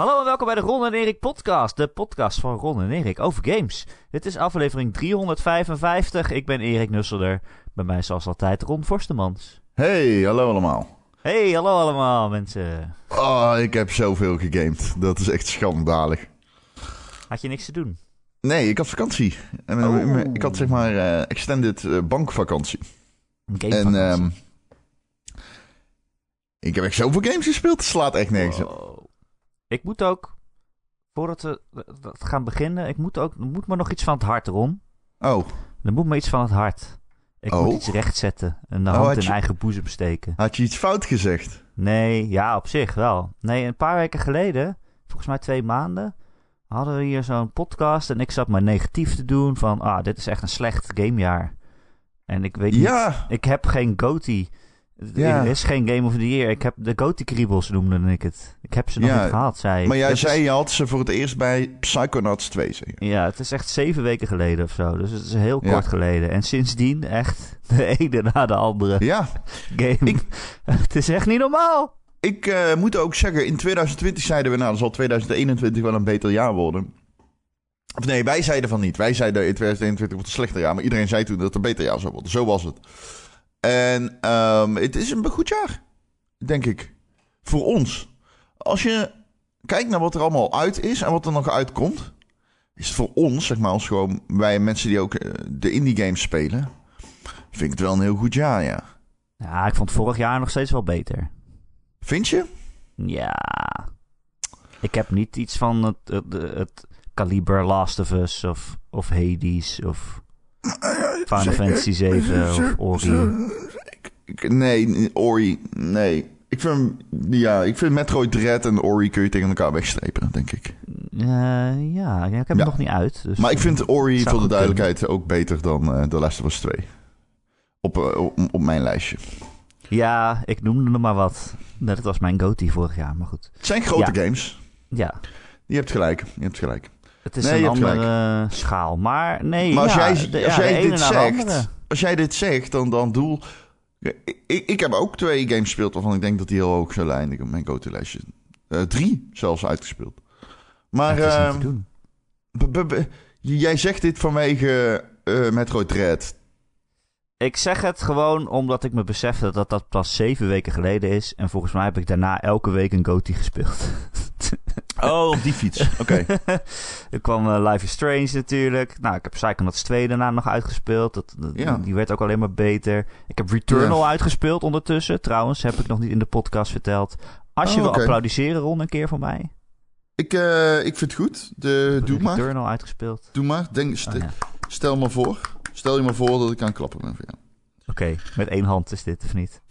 Hallo en welkom bij de Ron en Erik podcast. De podcast van Ron en Erik over games. Dit is aflevering 355. Ik ben Erik Nusselder. Bij mij zoals altijd Ron Forstemans. Hey, hallo allemaal. Hey, hallo allemaal mensen. Oh, ik heb zoveel gegamed. Dat is echt schandalig. Had je niks te doen? Nee, ik had vakantie. En, Oh. Ik had zeg maar eh, extended eh, bankvakantie. En ehm ik heb echt zoveel games gespeeld. Het slaat echt nergens op. Wow. Ik moet ook, voordat we dat gaan beginnen, ik moet ook, er moet me nog iets van het hart, Ron. Oh, Er moet me iets van het hart. Ik Oh. moet iets rechtzetten en de Oh, hand in je- eigen boezem steken. had je iets fout gezegd? Nee, ja, op zich wel. Nee, een paar weken geleden, volgens mij twee maanden, hadden we hier zo'n podcast en ik zat maar negatief te doen van, ah, dit is echt een slecht gamejaar. En ik weet niet, ik heb geen GOTY. Ja. Er is geen Game of the Year. Ik heb de GOTY kriebels noemde ik het. Ik heb ze nog Ja, niet gehad, zei ik. maar jij Dat is- zei je had ze voor het eerst bij Psychonauts 2. Zeg je. Ja, het is echt zeven weken geleden of zo. Dus het is heel Ja. kort geleden. En sindsdien echt de ene na de andere Ja, game. Ik- het is echt niet normaal. ik eh, moet ook zeggen, in 2020 zeiden we, nou, zal 2021 wel een beter jaar worden. Of nee, wij zeiden van niet. Wij zeiden in 2021 wordt een slechter jaar. Maar iedereen zei toen dat het een beter jaar zou worden. Zo was het. En ehm, het is een goed jaar, denk ik. Voor ons. Als je kijkt naar wat er allemaal uit is en wat er nog uitkomt... is het voor ons, zeg maar, als gewoon wij mensen die ook eh, de indie games spelen... vind ik het wel een heel goed jaar, ja. Ja, ik vond vorig jaar nog steeds wel beter. Vind je? Ja. Ik heb niet iets van het, het, het kaliber Last of Us of, of Hades of Final Zeker. Fantasy 7 of Ori. nee, Ori, nee. Ik vind, ja, ik vind Metroid Dread en Ori kun je tegen elkaar wegstrepen, denk ik. Eh, ja, ik heb hem Ja. nog niet uit. Dus Maar ik vind Ori, Zou voor de duidelijkheid, ook beter dan eh The Last of Us 2. Op, eh, op, op mijn lijstje. Ja, ik noemde er maar wat. Dat was mijn GOTY vorig jaar, maar goed. Het zijn grote Ja. games. Ja, Je hebt gelijk, je hebt gelijk. Het is Nee, een andere schaal. Maar nee, Maar als ja, jij, de, als ja, jij dit zegt, als jij dit zegt, dan, dan doel... Ik, ik, ik heb ook twee games gespeeld waarvan ik denk dat die heel hoog zullen eindigen mijn go-to-lijstje. Eh, drie zelfs uitgespeeld. Maar... Ehm, te doen. B- b- b- jij zegt dit vanwege eh Metroid Dread. Ik zeg het gewoon omdat ik me besefte dat dat pas zeven weken geleden is. En volgens mij heb ik daarna elke week een GOTY gespeeld. Oh, op die fiets. Oké. er kwam eh, Life is Strange natuurlijk. Nou, ik heb Psychonauts 2 daarna nog uitgespeeld. Dat, dat- Ja. Die werd ook alleen maar beter. Ik heb Returnal uitgespeeld ondertussen. Trouwens, heb ik nog niet in de podcast verteld. Als je Oh, wil applaudisseren, Ron, een keer voor mij. ik, eh, ik vind het goed. De, doe maar. Returnal uitgespeeld. Doe maar. Denk, st- Oh, ja. Stel me voor. Stel je me voor dat ik aan het klappen ben voor jou. Oké, met één hand is dit, of niet?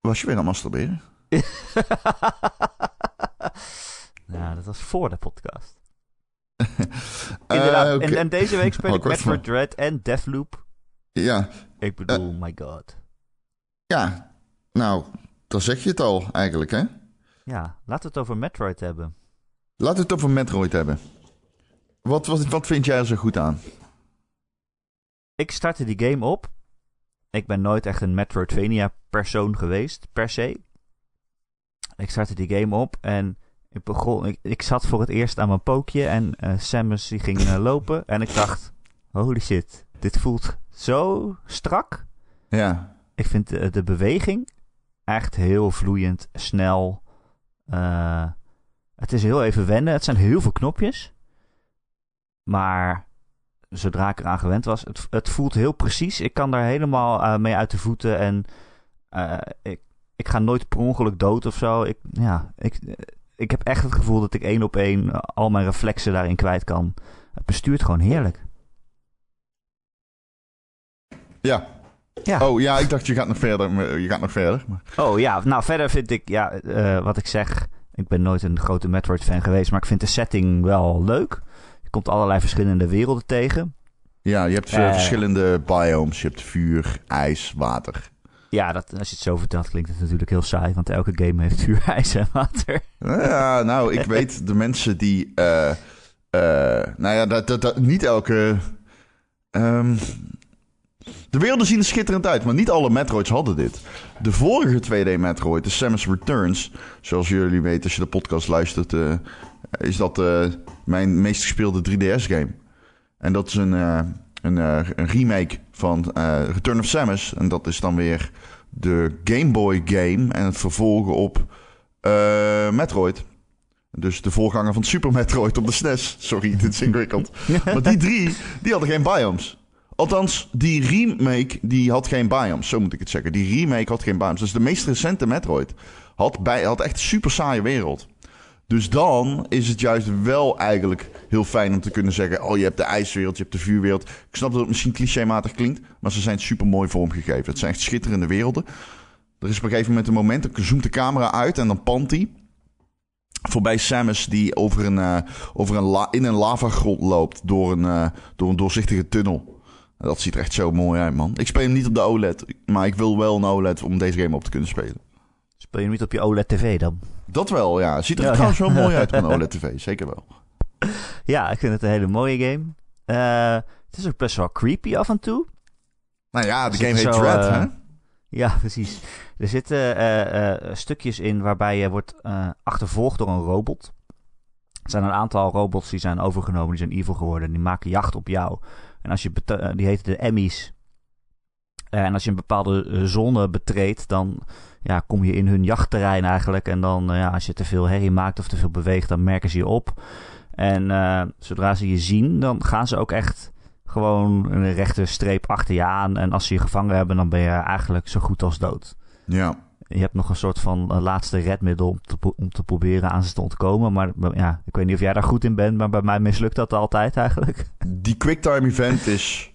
Was je weer aan het masturberen? nou, dat was voor de podcast. Eh, Inderdaad. en, en deze week speel Oh, ik Metroid Dread en Deathloop. Ja. Ik bedoel, my god. Ja. Nou, dan zeg je het al eigenlijk, hè? Ja, laten we het over Metroid hebben. Laten we het over Metroid hebben. Wat, wat, wat vind jij er zo goed aan? Ik startte die game op. Ik ben nooit echt een Metroidvania-persoon geweest, per se. Ik startte die game op en ik begon... Ik, ik zat voor het eerst aan mijn pookje en eh Samus die ging eh, lopen. En ik dacht, holy shit, dit voelt zo strak. Ja. Ik vind de, de beweging echt heel vloeiend, snel. Eh, het is heel even wennen. Het zijn heel veel knopjes. Maar zodra ik eraan gewend was, het, het voelt heel precies. Ik kan daar helemaal eh, mee uit de voeten. En eh, ik, ik ga nooit per ongeluk dood of zo. Ik, ja, ik, ik heb echt het gevoel dat ik één op één al mijn reflexen daarin kwijt kan. Het bestuurt gewoon heerlijk. Ja. Ja. Oh ja, ik dacht je gaat nog verder. Je gaat nog verder. Maar... Oh ja, nou verder vind ik, ja, eh, wat ik zeg, ik ben nooit een grote Metroid-fan geweest, maar ik vind de setting wel leuk. Komt allerlei verschillende werelden tegen. Ja, je hebt eh, Eh. verschillende biomes. Je hebt vuur, ijs, water. Ja, dat, als je het zo vertelt, klinkt het natuurlijk heel saai, want elke game heeft vuur, ijs en water. Ja, nou, ik weet de mensen die. eh, eh, nou ja, dat, dat, dat, niet elke. ehm, De werelden zien er schitterend uit, maar niet alle Metroids hadden dit. De vorige 2D Metroid, de Samus Returns, zoals jullie weten als je de podcast luistert, uh, is dat uh, mijn meest gespeelde 3DS-game. En dat is een, uh, een, een, remake van Return of Samus. En dat is dan weer de Game Boy game en het vervolgen op Metroid. Dus de voorganger van Super Metroid op de SNES. Sorry, dit is ingewikkeld. maar die drie, die hadden geen biomes. Althans, die remake die had geen biomes, zo moet ik het zeggen. Die remake had geen biomes. Dus de meest recente Metroid had, bij, had echt een super saaie wereld. Dus dan is het juist wel eigenlijk heel fijn om te kunnen zeggen... oh, je hebt de ijswereld, je hebt de vuurwereld. Ik snap dat het misschien clichématig klinkt... maar ze zijn super mooi vormgegeven. Het zijn echt schitterende werelden. Er is op een gegeven moment een moment... dan zoomt de camera uit en dan pant hij voorbij Samus die over een, uh, over een in een lavagrot loopt door een, uh, door een doorzichtige tunnel. Dat ziet er echt zo mooi uit, man. Ik speel hem niet op de OLED, maar ik wil wel een OLED om deze game op te kunnen spelen. Speel je niet op je OLED-tv dan? Dat wel, ja. Ziet er ja, trouwens wel mooi uit op een OLED-tv, zeker wel. Ja, ik vind het een hele mooie game. Uh, het is ook best wel creepy af en toe. Nou ja, de game heet zo, Dread, hè? Ja, precies. Er zitten uh, uh, stukjes in waarbij je wordt achtervolgd door een robot. Er zijn een aantal robots die zijn overgenomen, die zijn evil geworden. Die maken jacht op jou. En als je die heten de Emmys. En als je een bepaalde zone betreedt, dan ja, kom je in hun jachtterrein eigenlijk. En dan, ja, als je te veel herrie maakt of te veel beweegt, dan merken ze je op. En zodra ze je zien, dan gaan ze ook echt gewoon een rechte streep achter je aan. En als ze je gevangen hebben, dan ben je eigenlijk zo goed als dood. Ja. Je hebt nog een soort van laatste redmiddel om te, om te proberen aan ze te ontkomen. Maar ja, ik weet niet of jij daar goed in bent, maar bij mij mislukt dat altijd eigenlijk. Die quicktime event is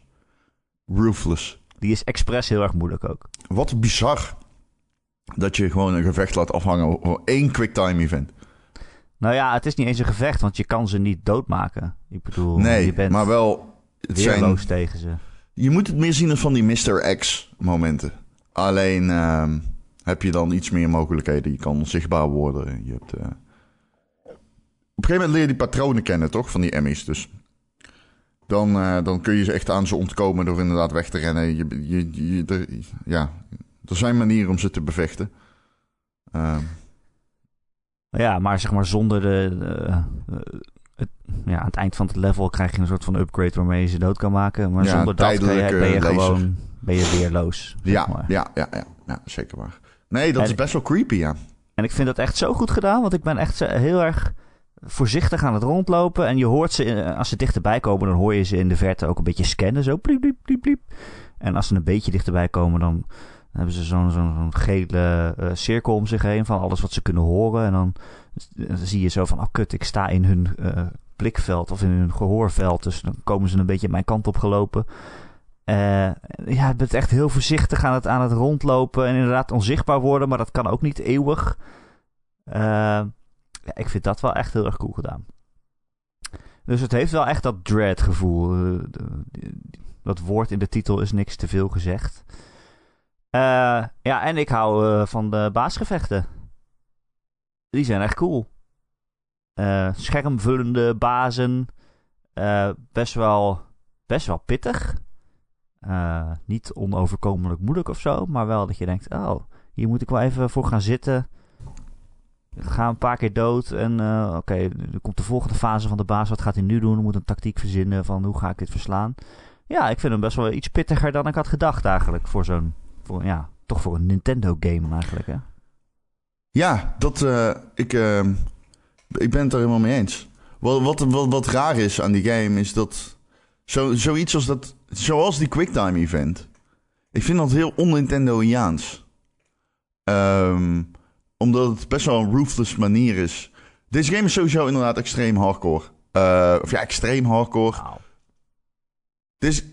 ruthless. Die is expres heel erg moeilijk ook. Wat bizar dat je gewoon een gevecht laat afhangen voor één quicktime event. Nou ja, het is niet eens een gevecht, want je kan ze niet doodmaken. Ik bedoel, nee, je bent maar wel het zijn, tegen ze. Je moet het meer zien als van die Mr. X momenten. Alleen uh, heb je dan iets meer mogelijkheden. Je kan zichtbaar worden. Je hebt, uh... Op een gegeven moment leer je die patronen kennen, toch? Van die Emmys. Dus dan, uh, dan kun je ze echt aan ze ontkomen door inderdaad weg te rennen. Je, je, je, er, ja, er zijn manieren om ze te bevechten. Uh, ja, maar zeg maar zonder de, de, ja, aan het eind van het level krijg je een soort van upgrade waarmee je ze dood kan maken. Maar zonder dat ben je, ben je gewoon ben je weerloos. Ja, ja, ja, ja, ja, zeker waar. Nee, dat is best wel creepy, ja. En ik vind dat echt zo goed gedaan, want ik ben echt heel erg voorzichtig aan het rondlopen. En je hoort ze, als ze dichterbij komen, dan hoor je ze in de verte ook een beetje scannen. Zo bliep, bliep, bliep. En als ze een beetje dichterbij komen, dan hebben ze zo'n zo'n gele uh, cirkel om zich heen van alles wat ze kunnen horen. En dan, dan zie je zo van, oh kut, ik sta in hun uh, blikveld of in hun gehoorveld. Dus dan komen ze een beetje mijn kant op gelopen. Ja, je bent echt heel voorzichtig aan het, aan het rondlopen en inderdaad onzichtbaar worden, maar dat kan ook niet eeuwig. Uh, ja, ik vind dat wel echt heel erg cool gedaan. Dus het heeft wel echt dat dread gevoel. Uh, dat woord in de titel is niks te veel gezegd. ja, en ik hou van de baasgevechten. Die zijn echt cool. Uh, schermvullende bazen. Best, wel, best wel pittig. Niet onoverkomelijk moeilijk of zo. Maar wel dat je denkt: oh, hier moet ik wel even voor gaan zitten. Ga een paar keer dood. En oké, okay, komt de volgende fase van de baas. Wat gaat hij nu doen? Ik moet een tactiek verzinnen van hoe ga ik dit verslaan. Ja, ik vind hem best wel iets pittiger dan ik had gedacht eigenlijk. Voor zo'n, voor, ja, toch voor een Nintendo game eigenlijk hè. Ja, dat, ik ik ben het er helemaal mee eens. Wat, wat, wat, raar is aan die game is dat. Zo, zoiets als dat. Zoals die Quicktime event. Ik vind dat heel on-Nintendo-Iaans. Um, omdat het best wel een ruthless manier is. Deze game is sowieso inderdaad extreem hardcore. Uh, of ja, extreem hardcore. Wow. Dit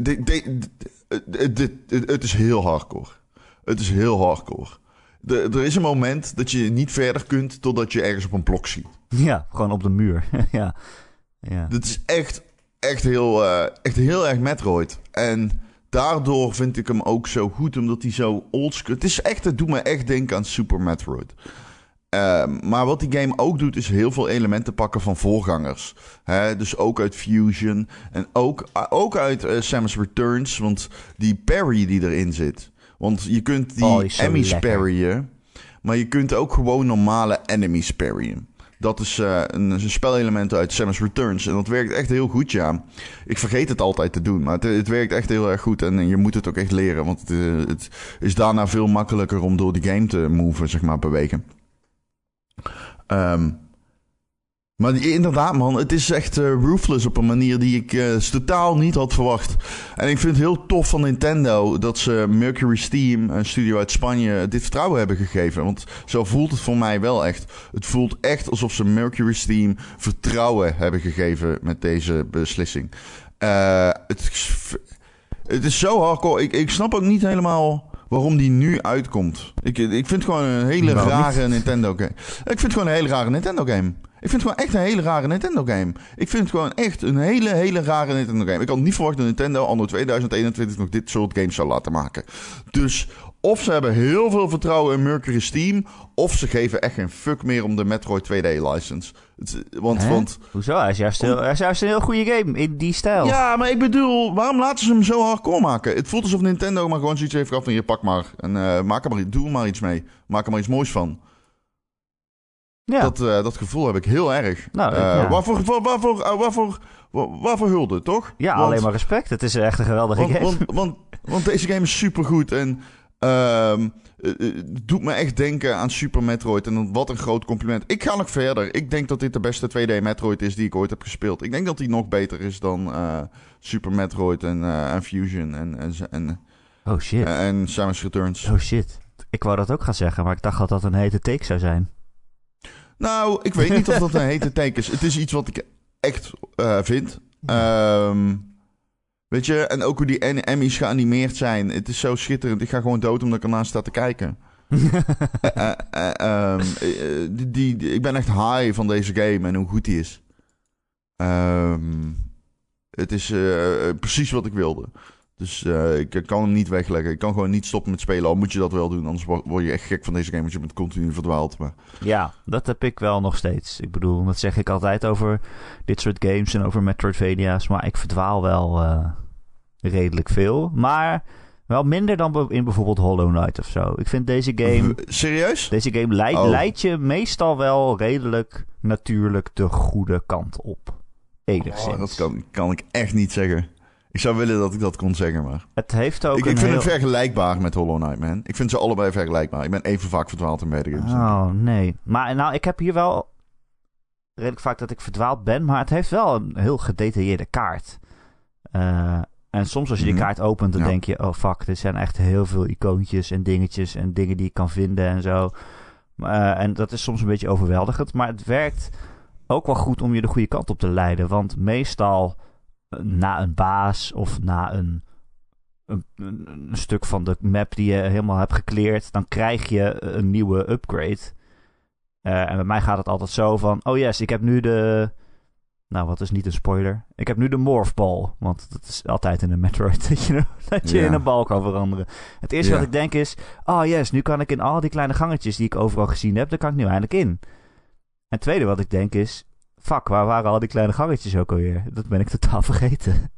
het is heel hardcore. Het is heel hardcore. De, er is een moment dat je niet verder kunt totdat je ergens op een blok ziet. Ja, gewoon op de muur. ja. ja. Dit is echt, echt, heel, uh, echt heel erg Metroid. En daardoor vind ik hem ook zo goed, omdat hij zo oldschool... Het is echt, het doet me echt denken aan Super Metroid. Ehm, maar wat die game ook doet, is heel veel elementen pakken van voorgangers. Hè, dus ook uit Fusion en ook, ook uit uh, Samus Returns. Want die parry die erin zit. Want je kunt die Oh, enemies parryen. Maar je kunt ook gewoon normale enemies parryen. Dat is eh, een, een spelelement uit Samus Returns. En dat werkt echt heel goed, ja. Ik vergeet het altijd te doen, maar het, het werkt echt heel erg goed. En je moet het ook echt leren, want het, eh, het is daarna veel makkelijker om door die game te moven, zeg maar, bewegen. Ehm, maar die- inderdaad, man, het is echt eh, ruthless op een manier die ik eh, totaal niet had verwacht. En ik vind het heel tof van Nintendo dat ze Mercury Steam, een studio uit Spanje, dit vertrouwen hebben gegeven. Want zo voelt het voor mij wel echt. Het voelt echt alsof ze Mercury Steam vertrouwen hebben gegeven met deze beslissing. Eh, het, is- het is zo hardcore. Ik, ik snap ook niet helemaal waarom die nu uitkomt. Ik, ik vind het gewoon een hele Waarom rare Nintendo game. Ik vind het gewoon een hele rare Nintendo game. Ik vind het gewoon echt een hele rare Nintendo game. Ik vind het gewoon echt een hele, hele rare Nintendo game. Ik had niet verwacht dat Nintendo anno 2021 nog dit soort games zou laten maken. Dus of ze hebben heel veel vertrouwen in Mercury Steam... of ze geven echt geen fuck meer om de Metroid 2D-license. Want, Hè? want Hoezo? Hij is, juist heel, hij is juist een heel goede game in die stijl. ja, maar ik bedoel, waarom laten ze hem zo hardcore maken? Het voelt alsof Nintendo maar gewoon zoiets heeft gehad van... je pak maar en eh, maak er maar, iets- doe er maar iets mee. Maak er maar iets moois van. Ja. Dat, eh, dat gevoel heb ik heel erg. Nou, ja. Waarvoor, waar- waarvoor, waarvoor, wa- waarvoor hulde, toch? ja, Want- alleen maar respect. Het is echt een geweldige Want, game. want, want, want deze game is supergoed en ehm, eh, eh, het doet me echt denken aan Super Metroid. En wat een groot compliment. Ik ga nog verder. Ik denk dat dit de beste 2D Metroid is die ik ooit heb gespeeld. Ik denk dat die nog beter is dan Super Metroid en, en Fusion en, en, en, oh shit. en Samus Returns. Oh shit. Ik wou dat ook gaan zeggen, maar ik dacht dat dat een hete take zou zijn. Nou, ik weet niet of dat een hete take is. Het is iets wat ik echt eh, vind. Ehm, weet je, en ook hoe die Emmys geanimeerd zijn. Het is zo schitterend. Ik ga gewoon dood omdat ik ernaast sta te kijken. Eh, eh, eh, ehm, eh, die, die, die- ik ben echt high van deze game en hoe goed die is. Ehm, het is precies wat ik wilde. Dus eh, ik kan hem niet wegleggen. Ik kan gewoon niet stoppen met spelen. Al moet je dat wel doen. Anders wo- word je echt gek van deze game. Want je bent continu verdwaald. Maar Ja, dat heb ik wel nog steeds. Ik bedoel, dat zeg ik altijd over dit soort games en over Metroidvania's. Maar ik verdwaal wel eh, redelijk veel. Maar wel minder dan in bijvoorbeeld Hollow Knight of zo. Ik vind deze game... Serieus? Deze game leidt, Oh. leidt je meestal wel redelijk natuurlijk de goede kant op. Enigszins. Oh, dat kan, kan ik echt niet zeggen. Ik zou willen dat ik dat kon zeggen, maar... Het heeft ook Ik, een ik vind heel... het vergelijkbaar met Hollow Knight, man. Ik vind ze allebei vergelijkbaar. Ik ben even vaak verdwaald in beide games. Oh, nee. Maar nou, ik heb hier wel redelijk vaak dat ik verdwaald ben, maar het heeft wel een heel gedetailleerde kaart. Eh, en soms als je die Mhm. kaart opent, dan Ja. denk je, oh fuck, dit zijn echt heel veel icoontjes en dingetjes en dingen die ik kan vinden en zo. Maar, eh, en dat is soms een beetje overweldigend, maar het werkt ook wel goed om je de goede kant op te leiden. Want meestal na een baas of na een, een, stuk van de map die je helemaal hebt gecleared, dan krijg je een nieuwe upgrade. Eh, en bij mij gaat het altijd zo van, oh yes, ik heb nu de... Nou, wat is niet een spoiler? Ik heb nu de Morph Ball. Want dat is altijd in een Metroid dat je, dat je Ja. in een bal kan veranderen. Het eerste Ja. wat ik denk is... Oh yes, nu kan ik in al die kleine gangetjes die ik overal gezien heb... daar kan ik nu eindelijk in. En het tweede wat ik denk is... Fuck, waar waren al die kleine gangetjes ook alweer? Dat ben ik totaal vergeten.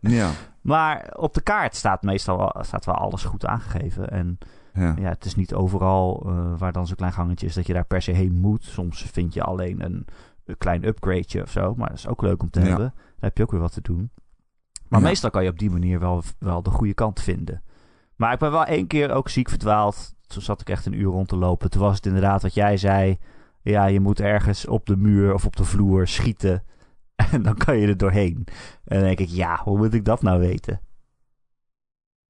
Ja, Maar op de kaart staat meestal wel, staat wel alles goed aangegeven. En ja. ja, het is niet overal eh, waar dan zo'n klein gangetje is dat je daar per se heen moet. Soms vind je alleen een, een klein upgradeje of zo. Maar dat is ook leuk om te Ja. hebben. Daar heb je ook weer wat te doen. Maar Ja. meestal kan je op die manier wel, wel de goede kant vinden. Maar ik ben wel één keer ook ziek verdwaald. Toen zat ik echt een uur rond te lopen. Toen was het inderdaad wat jij zei. Ja, je moet ergens op de muur of op de vloer schieten. En dan kan je er doorheen. En dan denk ik, ja, hoe moet ik dat nou weten?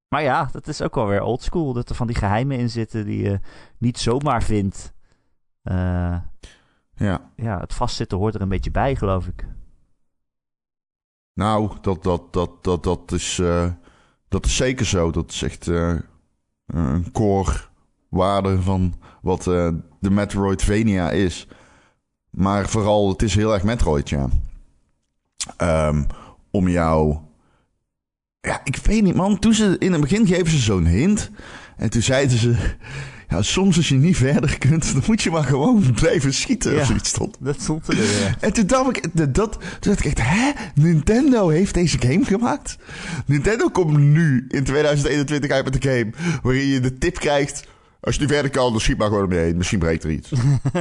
Maar ja, dat is ook wel weer oldschool. Dat er van die geheimen in zitten die je niet zomaar vindt. Eh, ja. ja, het vastzitten hoort er een beetje bij, geloof ik. Nou, dat, dat, dat, dat, dat, is, eh, dat is zeker zo. Dat is echt eh, een core waarde van wat eh, de Metroidvania is. Maar vooral, het is heel erg Metroid, ja. Ehm, om jou... Ja, ik weet niet, man. Toen ze in het begin geven ze zo'n hint. En toen zeiden ze... Ja, soms als je niet verder kunt, dan moet je maar gewoon blijven schieten. Ja. Of zoiets stond. Dat stond er. ja. En toen dacht ik, dat, dat- toen dacht ik echt, hè? Nintendo heeft deze game gemaakt? Nintendo komt nu in 2021 uit met een game waarin je de tip krijgt, als je niet verder kan, dan schiet maar gewoon om je heen. Misschien breekt er iets.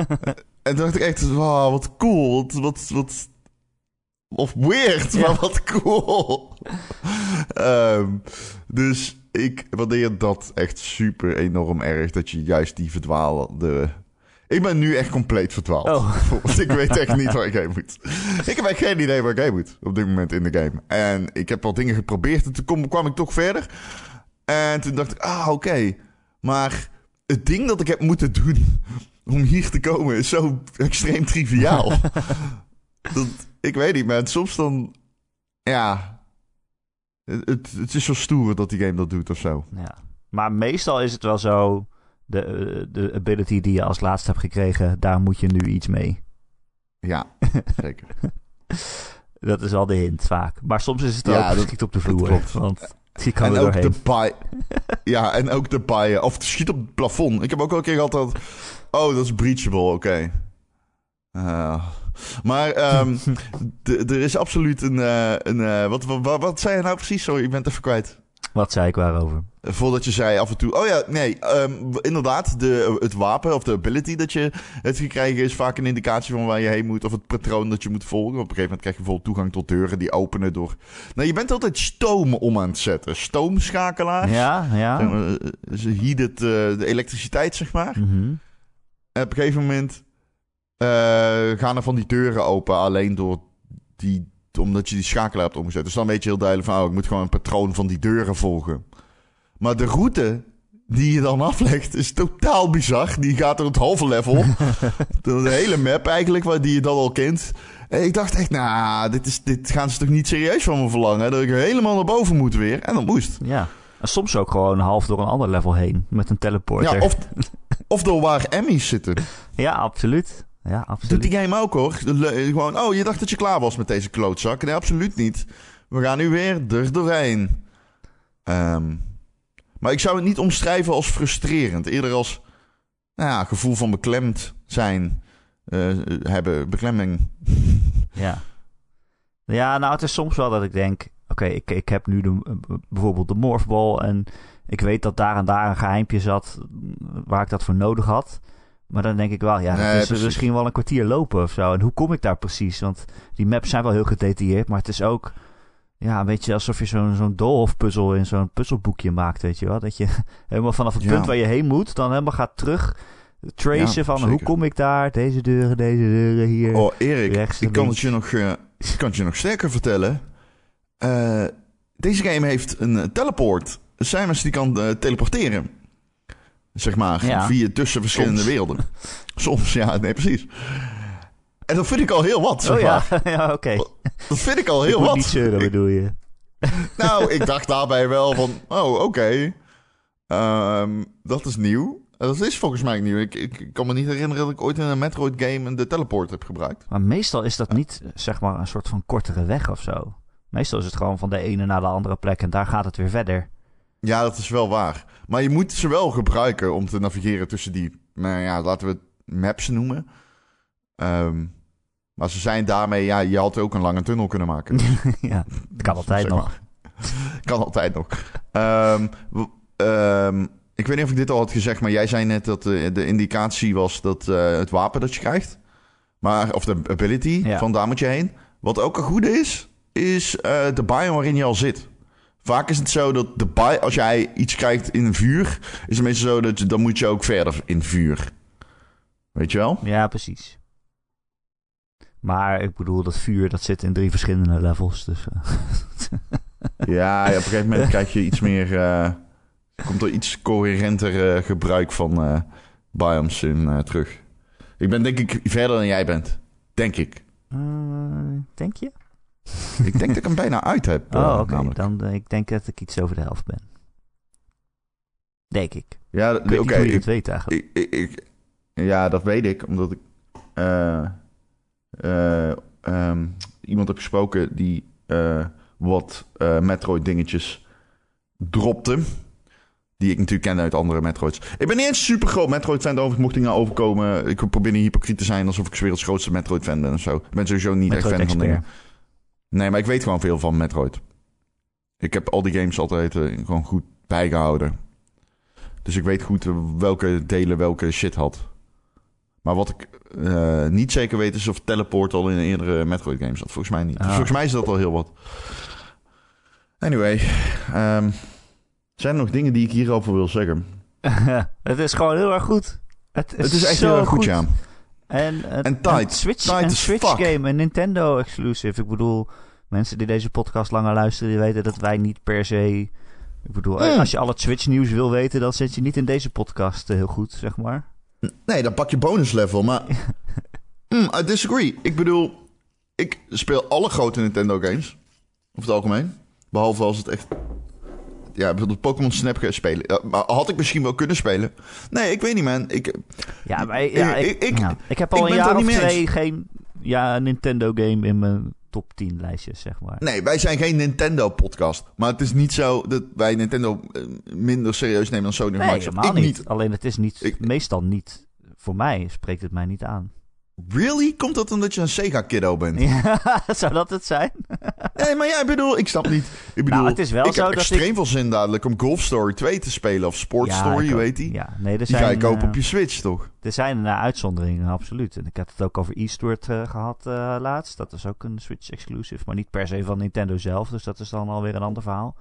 en toen dacht ik echt, wauw, wat cool. Wat, wat, wat of weird, Ja. maar wat cool. Ehm, dus ik waardeer dat echt super enorm erg, dat je juist die verdwaalde... Ik ben nu echt compleet verdwaald. Oh. Want ik weet echt niet waar ik heen moet. Ik heb echt geen idee waar ik heen moet op dit moment in de game. En ik heb al dingen geprobeerd en toen kwam ik toch verder. En toen dacht ik, ah, oké. Maar het ding dat ik heb moeten doen om hier te komen is zo extreem triviaal. dat, ik weet niet, man. Soms dan, ja... Het, het, is zo stoer dat die game dat doet of zo. Ja. Maar meestal is het wel zo. De, eh, de ability die je als laatste hebt gekregen, daar moet je nu iets mee. Ja, zeker. Dat is al de hint vaak. Maar soms is het Ja, ook dat- geschikt op de vloer. klopt. Want die kan en er ook doorheen. de baai. ja, en ook de baaien. Of schiet op het plafond. Ik heb ook wel een keer gehad dat... Oh, dat is breachable, oké. Uh, maar ehm, er is absoluut een... eh, een eh, wat, wat, wat zei je nou precies? Sorry, ik ben het even kwijt. Wat zei ik waarover? Voordat je zei af en toe... Oh ja, nee. ehm, inderdaad, de, het wapen of de ability dat je hebt gekregen... is vaak een indicatie van waar je heen moet... of het patroon dat je moet volgen. Op een gegeven moment krijg je bijvoorbeeld toegang tot deuren... die openen door... Nou, je bent altijd stoom om aan het zetten. Stoomschakelaars. Ja, ja. Zeg maar, eh, Ze heated eh, de elektriciteit, zeg maar. Mhm. En op een gegeven moment eh, gaan er van die deuren open. Alleen door die, omdat je die schakelaar hebt omgezet. Dus dan weet je heel duidelijk van... Oh, ik moet gewoon een patroon van die deuren volgen. Maar de route die je dan aflegt is totaal bizar. Die gaat door het halve level. de hele map eigenlijk, die je dan al kent. En ik dacht echt, nou, dit, is, dit gaan ze toch niet serieus van me verlangen? Dat ik helemaal naar boven moet weer. En dat moest. Ja. En soms ook gewoon half door een ander level heen. Met een teleporter. Ja, of, of door waar Emmys zitten. Ja, absoluut. Ja, Doet absoluut. die game ook hoor. Gewoon, oh, je dacht dat je klaar was met deze klootzak. Nee, absoluut niet. We gaan nu weer er doorheen. Ehm, maar ik zou het niet omschrijven als frustrerend. Eerder als nou ja, gevoel van beklemd zijn. eh, hebben, beklemming. Ja. Ja, nou, het is soms wel dat ik denk... Oké, ik, ik heb nu de, bijvoorbeeld de morphball... en ik weet dat daar en daar een geheimpje zat... waar ik dat voor nodig had. Maar dan denk ik wel, ja, Nee, dat is misschien wel een kwartier lopen of zo. En hoe kom ik daar precies? Want die maps zijn wel heel gedetailleerd... maar het is ook... Ja, een beetje alsof je zo'n zo'n doolhofpuzzel in zo'n puzzelboekje maakt, weet je wel. Dat je helemaal vanaf het Ja. punt waar je heen moet... dan helemaal gaat terug tracen Ja, van... zeker. hoe kom ik daar? Deze deuren, deze deuren, hier... Oh, Erik, rechts, ik kan het je nog, eh, ik kan het je nog sterker vertellen. Eh, deze game heeft een eh, teleport. Simons die kan eh, teleporteren. Zeg maar, Ja. via tussen verschillende Soms. werelden. Soms, ja, nee, precies. En dat vind ik al heel wat, zeg Oh ja, maar. ja oké. Dat vind ik al heel Ik wat. niet zeuren, bedoel je? nou, ik dacht daarbij wel van, oh, oké. Ehm, dat is nieuw. Dat is volgens mij nieuw. Ik, ik, ik kan me niet herinneren dat ik ooit in een Metroid game de teleport heb gebruikt. Maar meestal is dat niet, zeg maar, een soort van kortere weg of zo. Meestal is het gewoon van de ene naar de andere plek en daar gaat het weer verder. Ja, dat is wel waar. Maar je moet ze wel gebruiken om te navigeren tussen die, nou ja, laten we het maps noemen. Ehm, maar ze zijn daarmee, ja, je had ook een lange tunnel kunnen maken. ja, het kan altijd Zeg nog. kan altijd nog. Ik weet niet of ik dit al had gezegd, maar jij zei net dat de, de indicatie was dat eh, het wapen dat je krijgt. Maar, of de ability, Ja. van daar moet je heen. Wat ook een goede is, is eh, de biome waarin je al zit. Vaak is het zo dat de bi als jij iets krijgt in een vuur, is het meestal zo dat je, dan moet je ook verder in vuur. Weet je wel? Ja, precies. Maar ik bedoel, dat vuur dat zit in drie verschillende levels. Dus, eh, Ja, op een gegeven moment krijg je iets meer. eh, komt er iets coherenter eh, gebruik van eh biomes in terug. Ik ben denk ik verder dan jij bent. Denk ik. denk je? Ik denk dat ik hem bijna uit heb. eh, oh, oké. namelijk. Dan eh, ik denk dat ik iets over de helft ben. Denk ik. Ja, oké. je ik- het weet eigenlijk. ik, ik, ja, dat weet ik, omdat ik eh, eh, ehm, iemand heb gesproken die eh, wat eh, Metroid dingetjes dropte. Die ik natuurlijk ken uit andere Metroids. Ik ben niet eens super groot Metroid-fan. Overigens mocht ik nou overkomen. Ik probeer niet hypocriet te zijn alsof ik werelds grootste Metroid-fan ben of zo. Ik ben sowieso niet echt fan van dingen. Nee, maar ik weet gewoon veel van Metroid. Ik heb al die games altijd eh, gewoon goed bijgehouden. Dus ik weet goed eh, welke delen welke shit had. Maar wat ik eh, niet zeker weet is of Teleport al in een eerdere Metroid games zat. Volgens mij niet. Dus Ah. volgens mij is dat al heel wat. Anyway, ehm, zijn er nog dingen die ik hierover wil zeggen? het is gewoon heel erg goed. Het is, Het is echt zo heel erg goed, ja. En, het- En tight. een Switch, Tight een Switch fuck. game, een Nintendo exclusive. Ik bedoel, mensen die deze podcast langer luisteren, die weten dat wij niet per se... Ik bedoel, Mm. als je al het Switch nieuws wil weten, dan zit je niet in deze podcast eh, heel goed, zeg maar. Nee, dan pak je bonus level, maar... Mm, I disagree. Ik bedoel, ik speel alle grote Nintendo games. Over het algemeen. Behalve als het echt... Ja, bijvoorbeeld Pokémon Snap spelen. Ja, maar had ik misschien wel kunnen spelen? Nee, ik weet niet, man. Ik, Ja, maar ja, Ik- ik, ik- ik heb ik al een jaar of twee geen ja, Nintendo game in mijn top 10 lijstjes, zeg maar. nee, wij zijn geen Nintendo-podcast. Maar het is niet zo dat wij Nintendo eh, minder serieus nemen dan Sony of Microsoft. helemaal Ik niet. Alleen het is niet, Ik- meestal niet, voor mij spreekt het mij niet aan. Really? Komt dat omdat je een Sega-kiddo bent? Ja, zou dat het zijn? Nee, maar ja, ik bedoel, ik snap niet. Ik bedoel, Nou, het is wel ik zo heb dat extreem veel zin dadelijk om Golf Story 2 te spelen. Of Sport Ja, Story, weet die. Ja, nee, er Die ga je kopen eh, op je Switch, toch? Er zijn uh, uitzonderingen, absoluut. En ik had het ook over Eastward eh, gehad eh, laatst. Dat is ook een Switch exclusive, maar niet per se van Nintendo zelf. Dus dat is dan alweer een ander verhaal.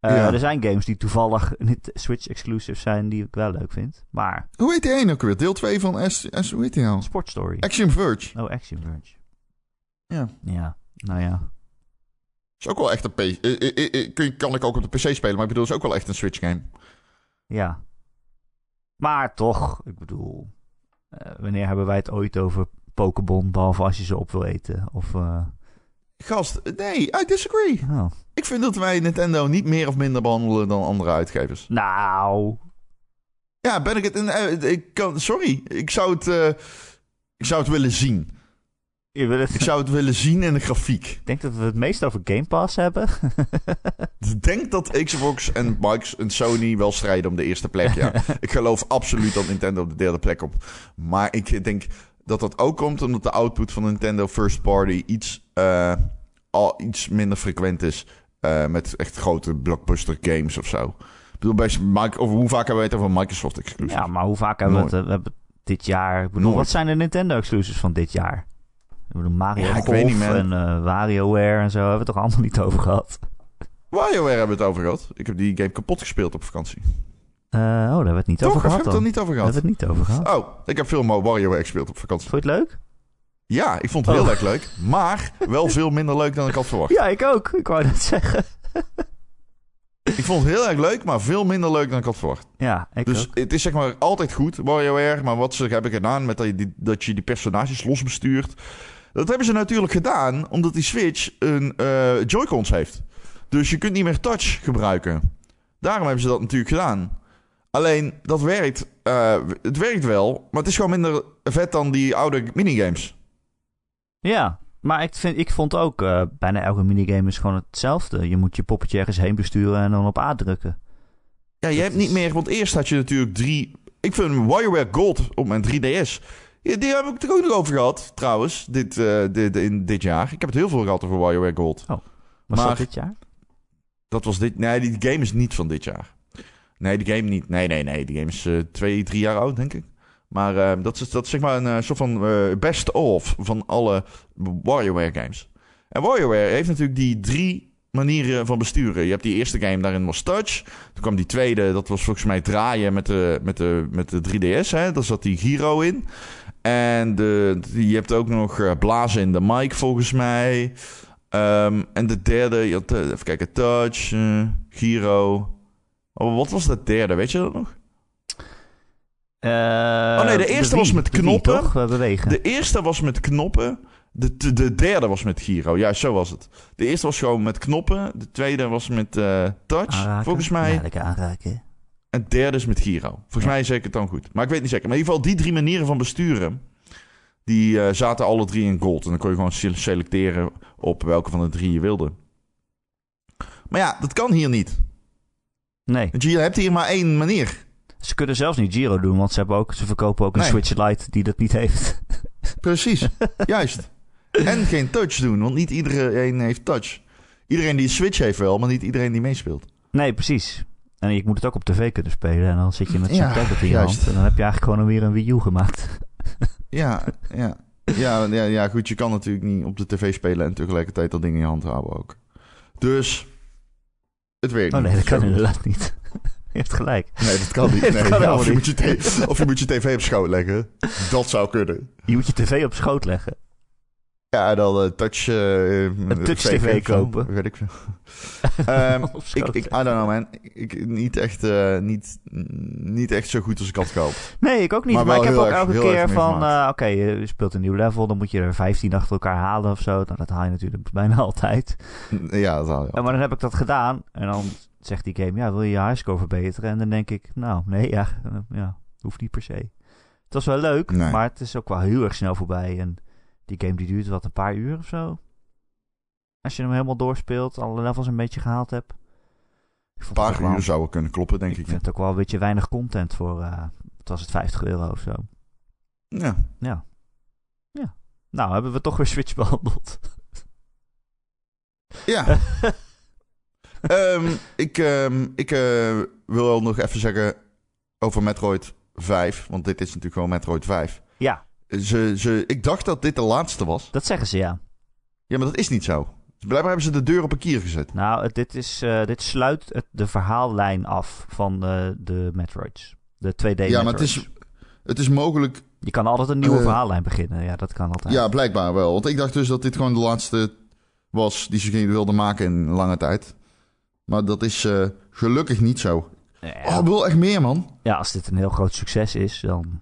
Eh, Ja. Er zijn games die toevallig niet Switch exclusive zijn, die ik wel leuk vind. Maar Hoe heet die één ook weer? Deel 2 van S, S hoe heet die nou? Sport Story. Action Verge. Oh, Action Verge. Ja. Ja, nou ja. Is ook wel echt een PC. eh, eh, kun Kan ik ook op de PC spelen, maar ik bedoel, is ook wel echt een Switch game. Ja. Maar toch, ik bedoel... wanneer hebben wij het ooit over Pokémon, behalve als je ze op wil eten? Of, Gast, nee, I disagree. oh. Ik vind dat wij Nintendo niet meer of minder behandelen dan andere uitgevers. Nou, Ja, ben ik het... in- eh, ik kan, sorry, ik zou het... eh, ik zou het willen zien. je wil het... Ik zou het willen zien in de grafiek. Ik denk dat we het meest over Game Pass hebben. Ik denk dat Xbox en Microsoft en Sony wel strijden om de eerste plek. Ja. ik geloof absoluut dat Nintendo op de derde plek komt. Maar ik denk dat dat ook komt omdat de output van Nintendo First Party iets, eh, al iets minder frequent is. eh, met echt grote blockbuster games of zo. Ik bedoel, bij Mike, over hoe vaak hebben we het over Microsoft exclusive? Ja, maar hoe vaak hebben we het, eh, we hebben het dit jaar... Ik bedoel, wat zijn de Nintendo exclusives van dit jaar? Ik bedoel, Mario Ja, Golf niet, en WarioWare en zo hebben we het toch allemaal niet over gehad? WarioWare hebben we het over gehad. Ik heb die game kapot gespeeld op vakantie. Oh, daar hebben we het niet Toch? over Of gehad heb ik het dan. er niet over Daar hebben gehad? we het niet over gehad. Oh, ik heb veel WarioWare gespeeld op vakantie. Vond je het leuk? Ja, ik vond het heel Oh. erg leuk. Maar wel veel minder leuk dan ik had verwacht. Ja, ik ook. Ik wou dat zeggen. Ik vond het heel erg leuk, maar veel minder leuk dan ik had verwacht. Ja, ik Dus ook. het is zeg maar altijd goed, WarioWare. Maar wat ze hebben gedaan met dat je die, dat je die personages losbestuurt... Dat hebben ze natuurlijk gedaan omdat die Switch een eh Joy-Cons heeft. Dus je kunt niet meer touch gebruiken. Daarom hebben ze dat natuurlijk gedaan. Alleen, dat werkt... eh, het werkt wel, maar het is gewoon minder vet dan die oude minigames. Ja, maar ik, vind, ik vond ook... eh, bijna elke minigame is gewoon hetzelfde. Je moet je poppetje ergens heen besturen en dan op A drukken. Ja, je hebt niet meer... Want eerst had je natuurlijk drie... Ik vind WarioWare Gold op mijn 3DS... Ja, die heb ik er ook nog over gehad, trouwens, dit, eh, dit, in dit jaar. Ik heb het heel veel gehad over WarioWare Gold. Was Maar- dat dit jaar? Dat was dit... Nee, die game is niet van dit jaar. Nee, die game niet. Nee, nee, nee. Die game is eh, twee, drie jaar oud, denk ik. Maar eh, dat, is, dat zeg maar een eh, soort van eh, best-of van alle WarioWare games. En WarioWare heeft natuurlijk die drie manieren van besturen. Je hebt die eerste game, daarin was touch. Toen kwam die tweede, dat was volgens mij draaien met de, met de, met de 3DS. Hè? Daar zat die gyro in. En de, je hebt ook nog eh, blazen in de mic, volgens mij. Ehm, en de derde, even kijken, touch, gyro. Oh, wat was dat derde, weet je dat nog? Oh nee, de eerste was met knoppen. bewegen. De eerste was met knoppen. De, de, de derde was met gyro. Ja, zo was het. De eerste was gewoon met knoppen. De tweede was met eh, touch, Aanraken. volgens mij. Ja, lekker aanraken. En het derde is met gyro. Volgens Ja. mij ik het dan goed. Maar ik weet niet zeker. Maar in ieder geval, die drie manieren van besturen... die eh, zaten alle drie in gold. En dan kon je gewoon se- selecteren op welke van de drie je wilde. Maar ja, dat kan hier niet. Nee, Want je hebt hier maar één manier. Ze kunnen zelfs niet Giro doen, want ze, hebben ook, ze verkopen ook een Nee. Switch Lite die dat niet heeft. Precies, juist. En geen touch doen, want niet iedereen heeft touch. Iedereen die een Switch heeft wel, maar niet iedereen die meespeelt. Nee, precies. En je moet het ook op tv kunnen spelen. En dan zit je met zo'n Ja, tablet in je juist. hand. En dan heb je eigenlijk gewoon weer een Wii U gemaakt. Ja, ja. Ja, ja, ja, goed, je kan natuurlijk niet op de tv spelen en tegelijkertijd dat ding in je hand houden ook. Dus, het werkt Oh niet. nee, dat kan inderdaad niet. Je hebt gelijk. Nee, dat kan niet. Dat Nee, kan ja, helemaal of, je niet. moet je of je moet je tv op schoot leggen. Dat zou kunnen. Je moet je tv op schoot leggen. Ja, dan eh, touch... eh, Een touch TV kopen. Weet ik veel. Op ik, ik, I don't know man. Ik, niet, echt, eh, niet, niet echt zo goed als ik had gehoopt. Nee, ik ook niet. Maar ik heb ook erg- elke keer van... Oké, je speelt een nieuw level. Dan moet je er 15 achter elkaar halen of zo. Nou, dat haal je natuurlijk bijna altijd. Ja, dat haal je maar dan heb ik dat gedaan. En dan zegt die game... Ja, wil je je highscore verbeteren? En dan denk ik... Nou, nee, ja, eh, ja hoeft niet per se. Het was wel leuk, Nee. maar het is ook wel heel erg snel voorbij. En die game die duurt wat een paar uur of zo. Als je hem helemaal doorspeelt, alle levels een beetje gehaald hebt. Een paar wel- uur zouden kunnen kloppen, denk ik ik. vind het ook wel een beetje weinig content voor, wat was het, 50 euro of zo. Ja. Ja. Ja. Nou, hebben we toch weer Switch behandeld. Ja. Ehm, ik ehm, ik eh, wil wel nog even zeggen over Metroid 5. Want dit is natuurlijk gewoon Metroid 5. ja, Ze, ze, ik dacht dat dit de laatste was. dat zeggen ze ja. Ja, maar dat is niet zo. Dus blijkbaar hebben ze de deur op een kier gezet. Nou, dit, is, eh, dit sluit het, de verhaallijn af van eh, de Metroids. De 2D ja, maar het is, het is mogelijk... Je kan altijd een nieuwe verhaallijn beginnen. Ja, dat kan altijd. Ja, blijkbaar wel. Want ik dacht dus dat dit gewoon de laatste was die ze wilden maken in lange tijd. Maar dat is eh, gelukkig niet zo. Ja. Oh, ik wil echt meer, man. Ja, als dit een heel groot succes is, dan...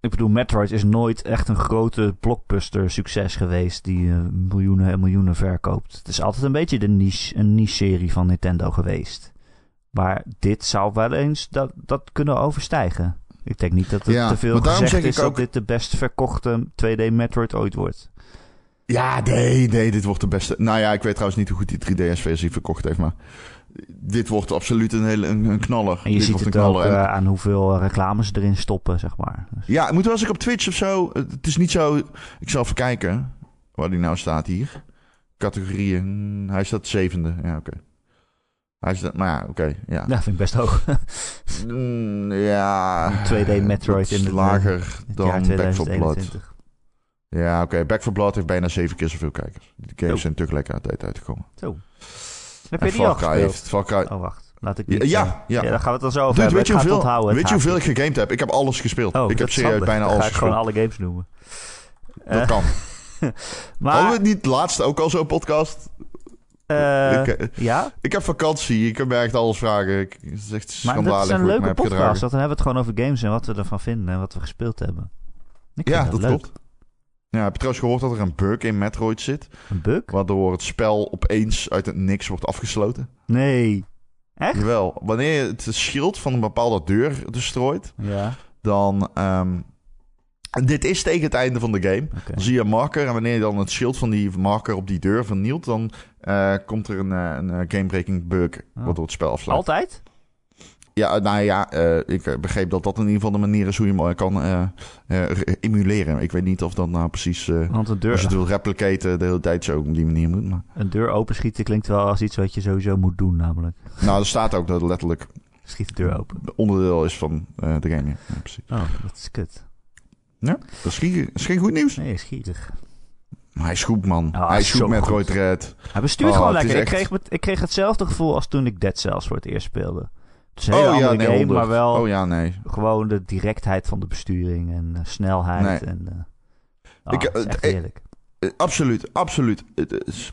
Ik bedoel, Metroid is nooit echt een grote blockbuster succes geweest die eh, miljoenen en miljoenen verkoopt. Het is altijd een beetje de niche, een niche-serie van Nintendo geweest. Maar dit zou wel eens dat, dat kunnen overstijgen. Ik denk niet dat het Ja, te veel gezegd zeg is dat dit de best verkochte 2D Metroid ooit wordt. Ja, nee, nee, dit wordt de beste. Nou ja, ik weet trouwens niet hoe goed die 3DS-versie verkocht heeft, maar dit wordt absoluut een hele een, een knaller. En je dit ziet wordt het een ook eh, aan hoeveel reclames ze erin stoppen, zeg maar. Dus- Ja, moet wel eens ik op Twitch of zo. Het is niet zo. Ik zal even kijken waar die nou staat hier. Categorieën. Hij staat zevende. Ja, oké. Hij staat. Maar ja, oké. ja. Dat vind ik best hoog. Mm, ja. Een 2D Metroid in het, lager Het dan Back 4 Blood. 2021. Ja, oké. Back 4 Blood heeft bijna zeven keer zoveel kijkers. Die games Oh. zijn natuurlijk lekker aan de tijd uitgekomen. Zo. Heb En je die al gespeeld? heeft. Oh, wacht. Laat ik Ja, ja, ja. ja, daar gaan we het dan zo over Dude, hebben. weet je hoeveel, onthouden, weet je hoeveel ik gegamed heb? Ik heb alles gespeeld. Oh, ik heb dat serieus bijna Dan alles ga ik gewoon alle games noemen. Dat Eh, kan. maar, Hadden we het niet laatst ook al zo'n podcast? eh, Ik, eh, ja, Ik heb vakantie. Ik kan me echt alles vragen. Ik, het is echt maar schandalig dat is een leuke podcast. dan hebben we het gewoon over games en wat we ervan vinden en wat we gespeeld hebben. Ik Ja, dat leuk. klopt. Ja, heb je trouwens gehoord dat er een bug in Metroid zit? Een bug? Waardoor het spel opeens uit het niks wordt afgesloten? Nee. Echt? Jawel. Wanneer je het schild van een bepaalde deur destroyt, Ja. dan... en dit is tegen het einde van de game. Dan zie je een marker en wanneer je dan het schild van die marker op die deur vernielt... dan eh, komt er een, eh, een eh, game-breaking bug Oh. waardoor het spel afsluit. Altijd? Ja, nou ja, eh, ik eh, begreep dat dat in ieder geval de manier is hoe je hem eh, kan eh, eh, re- emuleren. Ik weet niet of dat nou precies, eh, Want een als je het deur, wil replicaten, de hele tijd zo op die manier moet. Maar... een deur openschieten klinkt wel als iets wat je sowieso moet doen, namelijk. Nou, er staat ook dat letterlijk Schiet de deur open. onderdeel is van eh, de game. Ja, Ja, precies. Oh, dat is kut. Dat is, geen- is geen goed nieuws. Nee, is gierig. Maar hij is goed, man. Oh, hij is goed met. Royd Red. Hij bestuurt Oh, gewoon lekker. Ik, kreeg, ik kreeg hetzelfde gevoel als toen ik Dead Cells voor het eerst speelde. Het is een hele Oh ja, nee, game, 100. maar wel Oh ja, nee. gewoon de directheid van de besturing en eh, snelheid. Nee. En, oh, Ik, het is eh, echt heerlijk. Absoluut, absoluut. Het is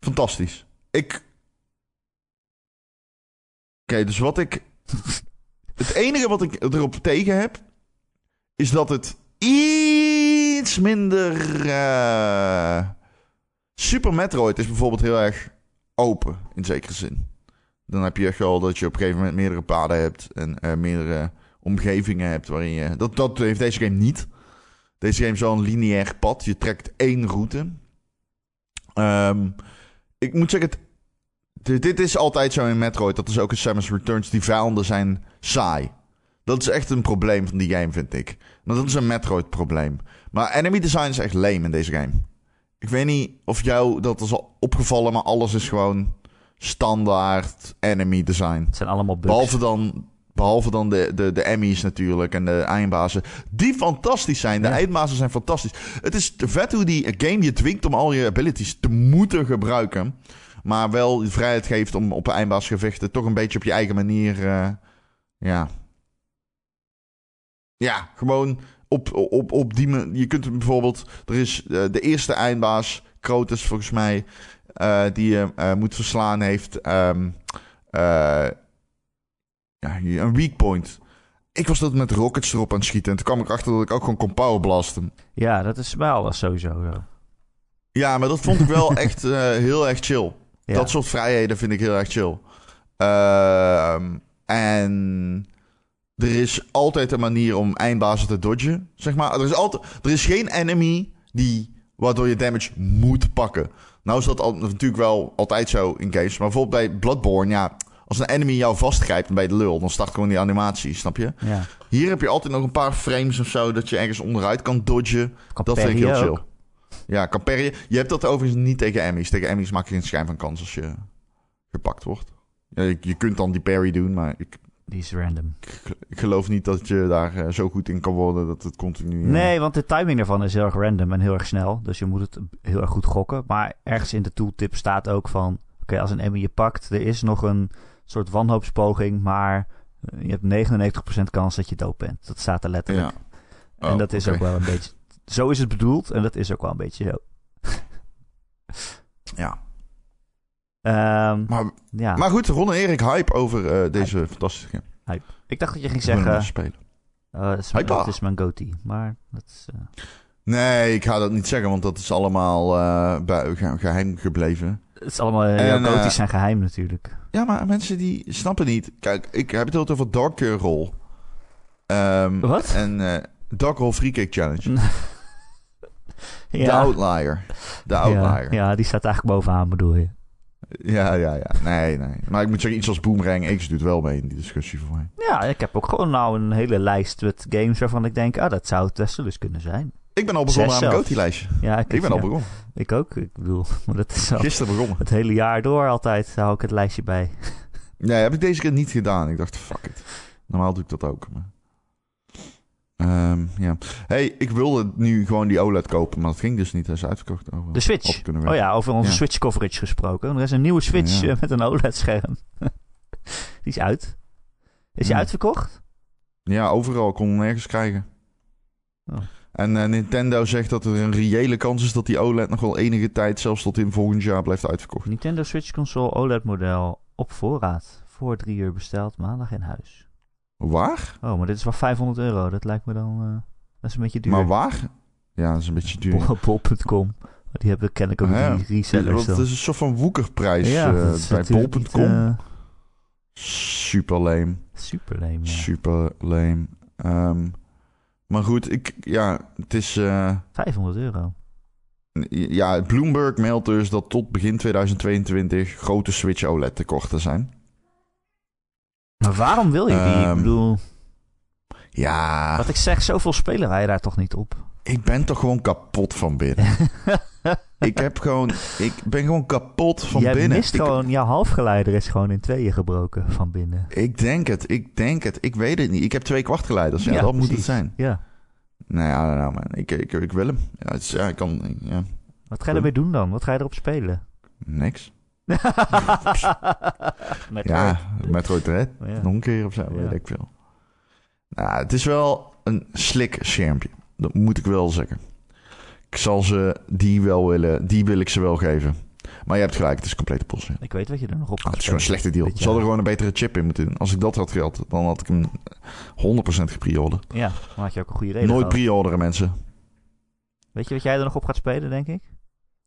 fantastisch. Ik... Oké, dus wat ik... Het enige wat ik erop tegen heb... is dat het iets minder... Super Metroid is bijvoorbeeld heel erg open, in zekere zin. Dan heb je echt wel dat je op een gegeven moment meerdere paden hebt... en eh, meerdere omgevingen hebt waarin je... Dat, dat heeft deze game niet. Deze game is wel een lineair pad. Je trekt één route. Ehm, ik moet zeggen, het, Dit, dit is altijd zo in Metroid. Dat is ook in Samus Returns. Die vijanden zijn saai. Dat is echt een probleem van die game, vind ik. Maar dat is een Metroid-probleem. Maar enemy design is echt lame in deze game. Ik weet niet of jou dat is al opgevallen, maar alles is gewoon standaard enemy design. Het zijn allemaal bugs. Behalve dan, behalve dan de, de, de Emmys natuurlijk en de eindbazen. Die fantastisch zijn. De Ja. eindbazen zijn fantastisch. Het is vet hoe die game je dwingt om al je abilities te moeten gebruiken. Maar wel de vrijheid geeft om op eindbaasgevechten toch een beetje op je eigen manier. eh, ja. Ja, gewoon op, op, op die manier. Je kunt bijvoorbeeld. Er is eh, de eerste eindbaas, Krotus volgens mij. Eh, die je eh, moet verslaan, heeft. ehm, eh, ja, een weak point. Ik was dat met rockets erop aan het schieten. En toen kwam ik achter dat ik ook gewoon kon powerblasten. Ja, dat is bij alles sowieso. Ja, maar dat vond ik wel echt heel erg chill. Ja. Dat soort vrijheden vind ik heel erg chill. Ehm, en er is altijd een manier om eindbazen te dodgen. Zeg maar. Er is, altijd, er is geen enemy die, waardoor je damage moet pakken. Nou is dat al, natuurlijk wel altijd zo in games. Maar bijvoorbeeld bij Bloodborne, ja... Als een enemy jou vastgrijpt bij de lul, dan start gewoon die animatie, snap je? Ja. Hier heb je altijd nog een paar frames of zo dat je ergens onderuit kan dodgen. Dat vind ik heel chill. ook. Ja, kan parryen. Je hebt dat overigens niet tegen Emmys. Tegen Emmys maak je geen schijn van kans als je gepakt wordt. Ja, je, je kunt dan die parry doen, maar ik, Die is random. ik geloof niet dat je daar eh, zo goed in kan worden dat het continu... eh, Nee, want de timing daarvan is heel erg random en heel erg snel. Dus je moet het heel erg goed gokken. Maar ergens in de tooltip staat ook van... Oké, als een Emmy je pakt, er is nog een soort wanhoopspoging... maar eh, je hebt 99% kans dat je dood bent. Dat staat er letterlijk. Ja. en Oh, dat is ook wel een beetje... Zo is het bedoeld en dat is ook wel een beetje zo. Ja. Ehm, Maar, ja, maar goed, Ron en Erik hype over eh, deze fantastische game. ik dacht dat je ging zeggen... spelen. eh, dat, is, mijn goatee. Maar dat is... eh, Nee, ik ga dat niet zeggen, want dat is allemaal eh, geheim gebleven. het is allemaal... En, jouw eh, zijn geheim natuurlijk. Ja, maar mensen die snappen niet. Kijk, ik heb het altijd over Dark Roll. Ehm, Wat? En eh Dark Roll Free Cake Challenge. De ja. Outlier. De Outlier. Ja, ja, die staat eigenlijk bovenaan bedoel je. Ja, ja, ja. Nee, nee. Maar ik moet zeggen, iets als Boomerang X doet wel mee in die discussie voor mij. Ja, ik heb ook gewoon nou een hele lijst met games waarvan ik denk, ah, dat zou het best wel eens kunnen zijn. Ik ben al begonnen Zes aan mijn zelfs. Goatee-lijstje. Ja, ik, Ik ben al begonnen. Ik ook, ik bedoel, maar dat is al Gisteren begonnen. het hele jaar door altijd hou ik het lijstje bij. Nee, heb ik deze keer niet gedaan. Ik dacht, fuck it. Normaal doe ik dat ook. Maar... Ehm, ja. hey, ik wilde nu gewoon die OLED kopen, maar dat ging dus niet. Hij is uitverkocht. Oh, wel. De Switch. Oh ja, over onze Ja. Switch coverage gesproken. Er is een nieuwe Switch Ja. eh, met een OLED-scherm. die is uit. Is die uitverkocht? Ja, overal. Ik kon hem nergens krijgen. Oh. En eh, Nintendo zegt dat er een reële kans is dat die OLED nog wel enige tijd, zelfs tot in volgend jaar, blijft uitverkocht. Nintendo Switch console OLED-model op voorraad. Voor drie uur besteld, maandag in huis. Waar? Oh, maar dit is wel 500 euro. Dat lijkt me dan... eh, dat is een beetje duur. Maar waar? Ja, dat is een beetje duur. Bol- Bol.com. Die hebben ken ik ook Ja, die resellers het is een soort van woekerprijs ja, eh, dat bij bol.com. eh, Super lame. super lame, ja. Super lame. Ehm, maar goed, ik, ja, het is... eh, 500 euro. ja, Bloomberg meldt dus dat tot begin 2022 grote Switch OLED tekorten zijn. Maar waarom wil je die? ik Ehm, bedoel, Ja, wat ik zeg, zoveel spelen wij daar toch niet op? ik ben toch gewoon kapot van binnen. ik heb gewoon... Ik ben gewoon kapot van Jij binnen. mist Ik- gewoon, jouw halfgeleider is gewoon in tweeën gebroken van binnen. Ik denk het, ik denk het. Ik weet het niet. Ik heb twee kwartgeleiders. Ja, Ja, dat moet het zijn. Ja. Nou ja, nou, man. Ik, ik, ik wil hem. Ja, het is, ja, ik kan... Ja, Wat ga je ermee doen dan? Wat ga je erop spelen? niks. Met Ja, Metroid Dread. Ja. Nog een keer of zo, Ja. weet ik veel. Nou, het is wel een slik schermpje. Dat moet ik wel zeggen. Ik zal ze die wel willen... Die wil ik ze wel geven. Maar je hebt gelijk, het is complete bullshit. Ik weet wat je er nog op Ah, het is gewoon een slechte deal. Ze hadden jaar. gewoon een betere chip in moeten doen. Als ik dat had gehad, dan had ik hem 100% gepreorderd. Ja, dan had je ook een goede reden Nooit pre-orderen, mensen. Weet je wat jij er nog op gaat spelen, denk ik?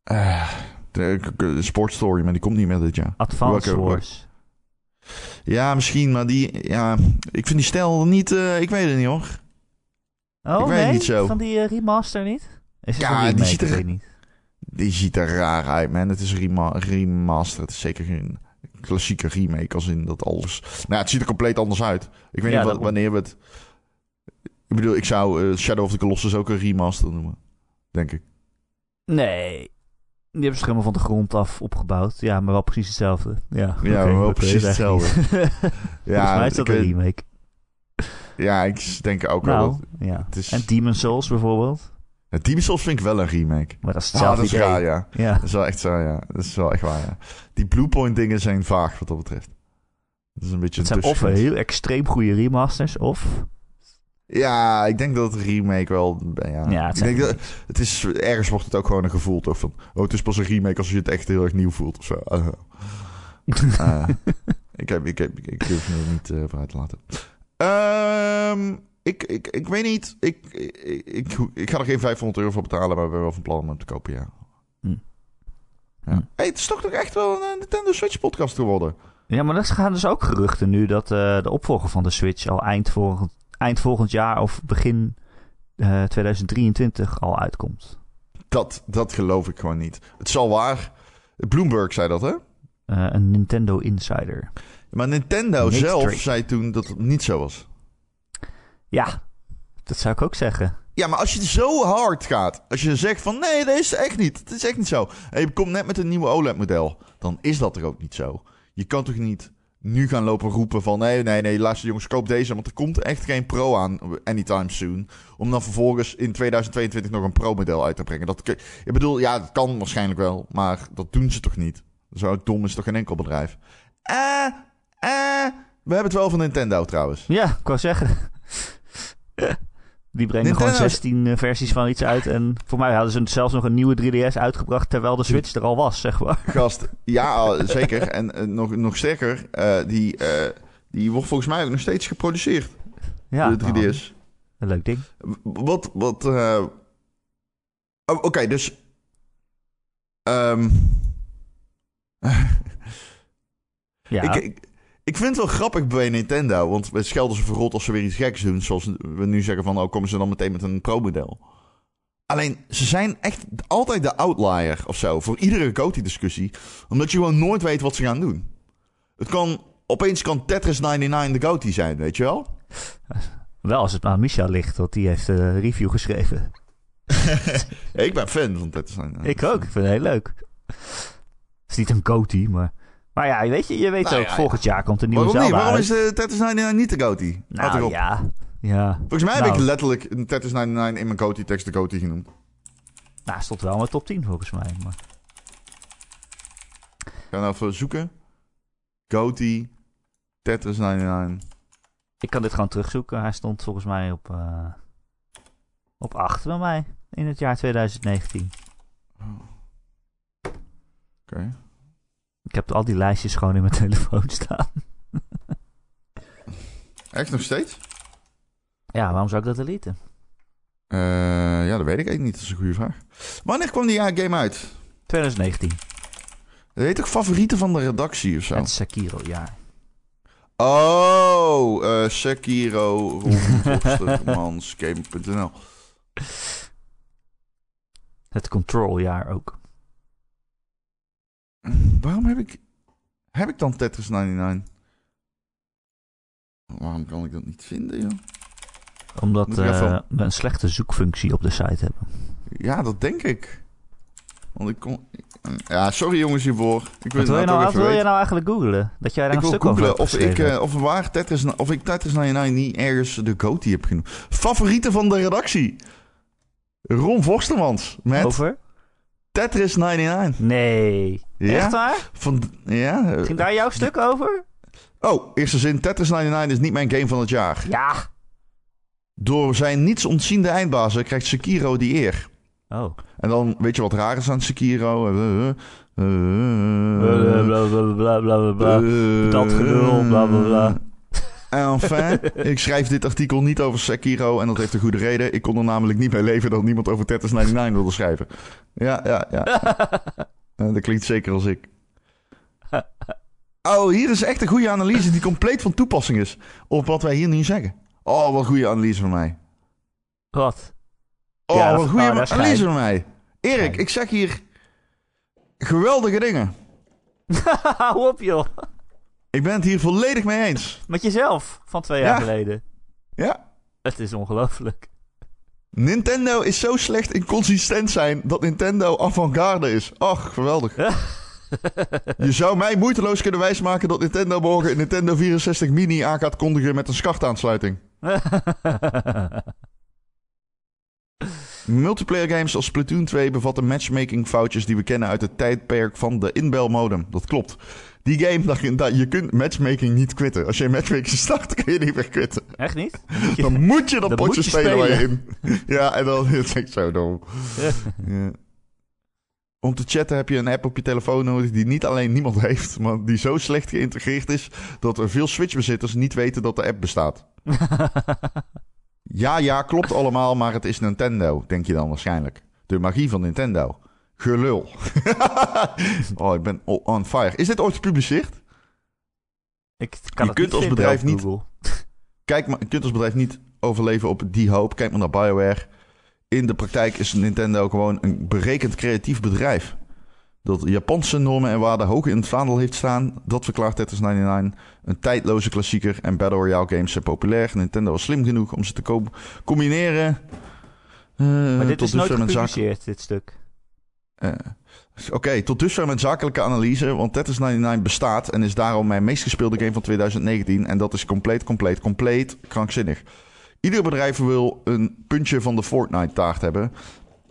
Eh, de, de Sport Story, maar die komt niet meer dit jaar. Advance Wars. Ja, misschien, maar die... Ja, ik vind die stijl niet... eh, ik weet het niet, hoor. Oh Ik weet nee, niet zo. van die eh, remaster niet? Is het Ja, een die ziet er- niet. Die ziet er raar uit, man. Het is rema remaster. Het is zeker geen klassieke remake als in dat alles. Nou, ja, het ziet er compleet anders uit. Ik weet Ja, niet wat, wanneer we het. Ik bedoel, ik zou eh, Shadow of the Colossus ook een remaster noemen. Denk ik. Nee. Die hebben ze helemaal van de grond af opgebouwd. Ja, maar wel precies hetzelfde. Ja, Ja, wel precies hetzelfde. Volgens mij is dat een remake. Ja, ik denk ook wel. Nou, Dat, ja. het is- En Demon Souls bijvoorbeeld. ja, Demon's Souls vind ik wel een remake. Maar dat is Ah, hetzelfde dat is idee. raar, ja. Ja. Dat is wel echt zo, ja. Dat is wel echt waar, ja. Die Bluepoint dingen zijn vaag wat dat betreft. Dat is een beetje Het een zijn of heel extreem goede remasters, of... Ja, ik denk dat het remake wel... Ja, Ja, het ik denk dat, het is, ergens wordt het ook gewoon een gevoel toch van... Oh, het is pas een remake als je het echt heel erg nieuw voelt of zo. Uh, uh, ik, heb, ik, heb, ik durf me er niet eh vooruit te laten. Ehm, ik, ik, ik weet niet. Ik, ik, ik, ik ga er geen 500 euro voor betalen, maar we hebben wel van plan om hem te kopen, ja. Hm. ja. Hm. Hey, het is toch toch echt wel een Nintendo Switch podcast geworden. Ja, maar er gaan dus ook geruchten nu dat eh, de opvolger van de Switch al eind volgend, eind volgend jaar of begin eh, 2023 al uitkomt. Dat, dat geloof ik gewoon niet. Het zal waar. Bloomberg zei dat, hè? Eh, een Nintendo Insider. Maar Nintendo Nick zelf Drake. zei toen dat het niet zo was. Ja, dat zou ik ook zeggen. Ja, maar als je zo hard gaat, als je zegt van nee, dat is echt niet, het is echt niet zo. En je komt net met een nieuwe OLED-model, dan is dat er ook niet zo. Je kan toch niet nu gaan lopen roepen van nee, nee, nee, luister jongens, koop deze, want er komt echt geen Pro aan anytime soon. Om dan vervolgens in 2022 nog een Pro-model uit te brengen. Dat, ik bedoel, ja, dat kan waarschijnlijk wel, maar dat doen ze toch niet. Zo dom is toch geen enkel bedrijf. Eh, eh, we hebben het wel van Nintendo trouwens. Ja, ik wou zeggen. Die brengen Nintendo gewoon is- 16 eh, versies van iets uit. En voor mij hadden ze zelfs nog een nieuwe 3DS uitgebracht terwijl de Switch er al was, zeg maar. Gast, ja, zeker. En eh, nog, nog sterker, eh, die, die wordt volgens mij ook nog steeds geproduceerd, Ja, de 3DS. een leuk ding. Wat, wat, oh, Oké, dus... ehm, Ja, ik, ik, ik vind het wel grappig bij Nintendo, want we schelden ze verrot als ze weer iets geks doen. Zoals we nu zeggen van, oh, komen ze dan meteen met een pro-model. Alleen, ze zijn echt altijd de outlier of zo, voor iedere GOTY-discussie. Omdat je gewoon nooit weet wat ze gaan doen. Het kan, opeens kan Tetris 99 de GOTY zijn, weet je wel? wel als het aan Micha ligt, want die heeft een review geschreven. Ik ben fan van Tetris 99. Ik ook, ik vind het heel leuk. Het is niet een goatee, maar... Maar ja, weet je, je weet Nou ook, ja, volgend jaar komt een nieuwe Waarom niet? Zelda Waarom uit. is de Tetris 99 niet de GOTY? Houd Nou erop. ja, ja. Volgens mij heb Nou. ik letterlijk een Tetris 99 in mijn GOTY-tekst de GOTY genoemd. Nou, hij stond wel in mijn top 10 volgens mij. Maar... Ga nou even zoeken. GOTY, Tetris 99. Ik kan dit gewoon terugzoeken. Hij stond volgens mij op, eh op 8 bij mij in het jaar 2019. Oké. Ik heb al die lijstjes gewoon in mijn telefoon staan. Echt nog steeds? Ja, waarom zou ik dat deleten? Eh, ja, dat weet ik eigenlijk niet. Dat is een goede vraag. Wanneer kwam die eh, game uit? 2019. Dat heet toch favorieten van de redactie of zo? Het Sekiro jaar. Oh, eh Sekiro, Game.nl. Het Control jaar ook. Waarom heb ik... Heb ik dan Tetris 99? Waarom kan ik dat niet vinden, joh? Omdat eh, even- we een slechte zoekfunctie op de site hebben. Ja, dat denk ik. Want ik kon... Ja, sorry jongens hiervoor. Ik Wat wil, je nou, even wil je nou eigenlijk googlen? Dat jij daar Ik een wil stuk over of ik, eh, of, waar Tetris, of ik Tetris 99 niet ergens de GOTY heb genoemd. Favorieten van de redactie. Ron Vostermans met Over? Tetris 99. Nee. Ja? Echt waar? Van, ja. Ging daar jouw stuk over? Oh, eerste zin. Tetris 99 is niet mijn game van het jaar. Ja. Door zijn niets ontziende eindbazen krijgt Sekiro die eer. Oh. En dan weet je wat raar is aan Sekiro? Eh, eh, eh, Bla bla bla bla bla bla. Dat gelul, bla, bla, bla. Enfin, ik schrijf dit artikel niet over Sekiro en dat heeft een goede reden. Ik kon er namelijk niet bij leven dat niemand over Tetris 99 wilde schrijven. Ja, ja, ja. Eh, dat klinkt zeker als ik. Oh, hier is echt een goede analyse die compleet van toepassing is op wat wij hier nu zeggen. Oh, wat goede analyse van mij. Wat? Oh, Ja, wat goede oh, analyse van mij. Erik, ik zeg hier geweldige dingen. Hou op, joh. Ik ben het hier volledig mee eens. Met jezelf van twee jaar Ja. geleden. Ja. Het is ongelooflijk. Nintendo is zo slecht in consistent zijn dat Nintendo avant-garde is. Ach, geweldig. Je zou mij moeiteloos kunnen wijsmaken dat Nintendo morgen een Nintendo 64 Mini aan gaat kondigen met een skachtaansluiting. Multiplayer games als Splatoon 2 bevatten matchmaking foutjes die we kennen uit het tijdperk van de inbelmodem. Dat klopt. Die game, dat, je- dat, je kunt matchmaking niet quitten. Als je matchmaking start, kun je niet meer quitten. Echt niet? Dan moet je dat potje spelen waar je in. Ja, en dan het is echt zo dom. Ja. Om te chatten heb je een app op je telefoon nodig die niet alleen niemand heeft, maar die zo slecht geïntegreerd is dat er veel Switch-bezitters niet weten dat de app bestaat. Ja, ja, klopt allemaal, maar het is Nintendo, denk je dan waarschijnlijk. De magie van Nintendo. Gelul. oh, ik ben on fire. Is dit ooit gepubliceerd? Ik kan Je het kunt niet als bedrijf niet-. Kijk, maar je kunt als bedrijf niet overleven op die hoop. Kijk maar naar BioWare. In de praktijk is Nintendo gewoon een berekend creatief bedrijf. Dat Japanse normen en waarden hoog in het vaandel heeft staan. Dat verklaart Tetris 99 een tijdloze klassieker. En Battle Royale games zijn populair. Nintendo was slim genoeg om ze te co- combineren. Eh, Maar dit tot is nooit gepubliceerd, dit stuk. Eh, Oké, tot dusver met zakelijke analyse. Want Tetris 99 bestaat en is daarom mijn meest gespeelde game van 2019. En dat is compleet, compleet, compleet krankzinnig. Ieder bedrijf wil een puntje van de Fortnite-taart hebben.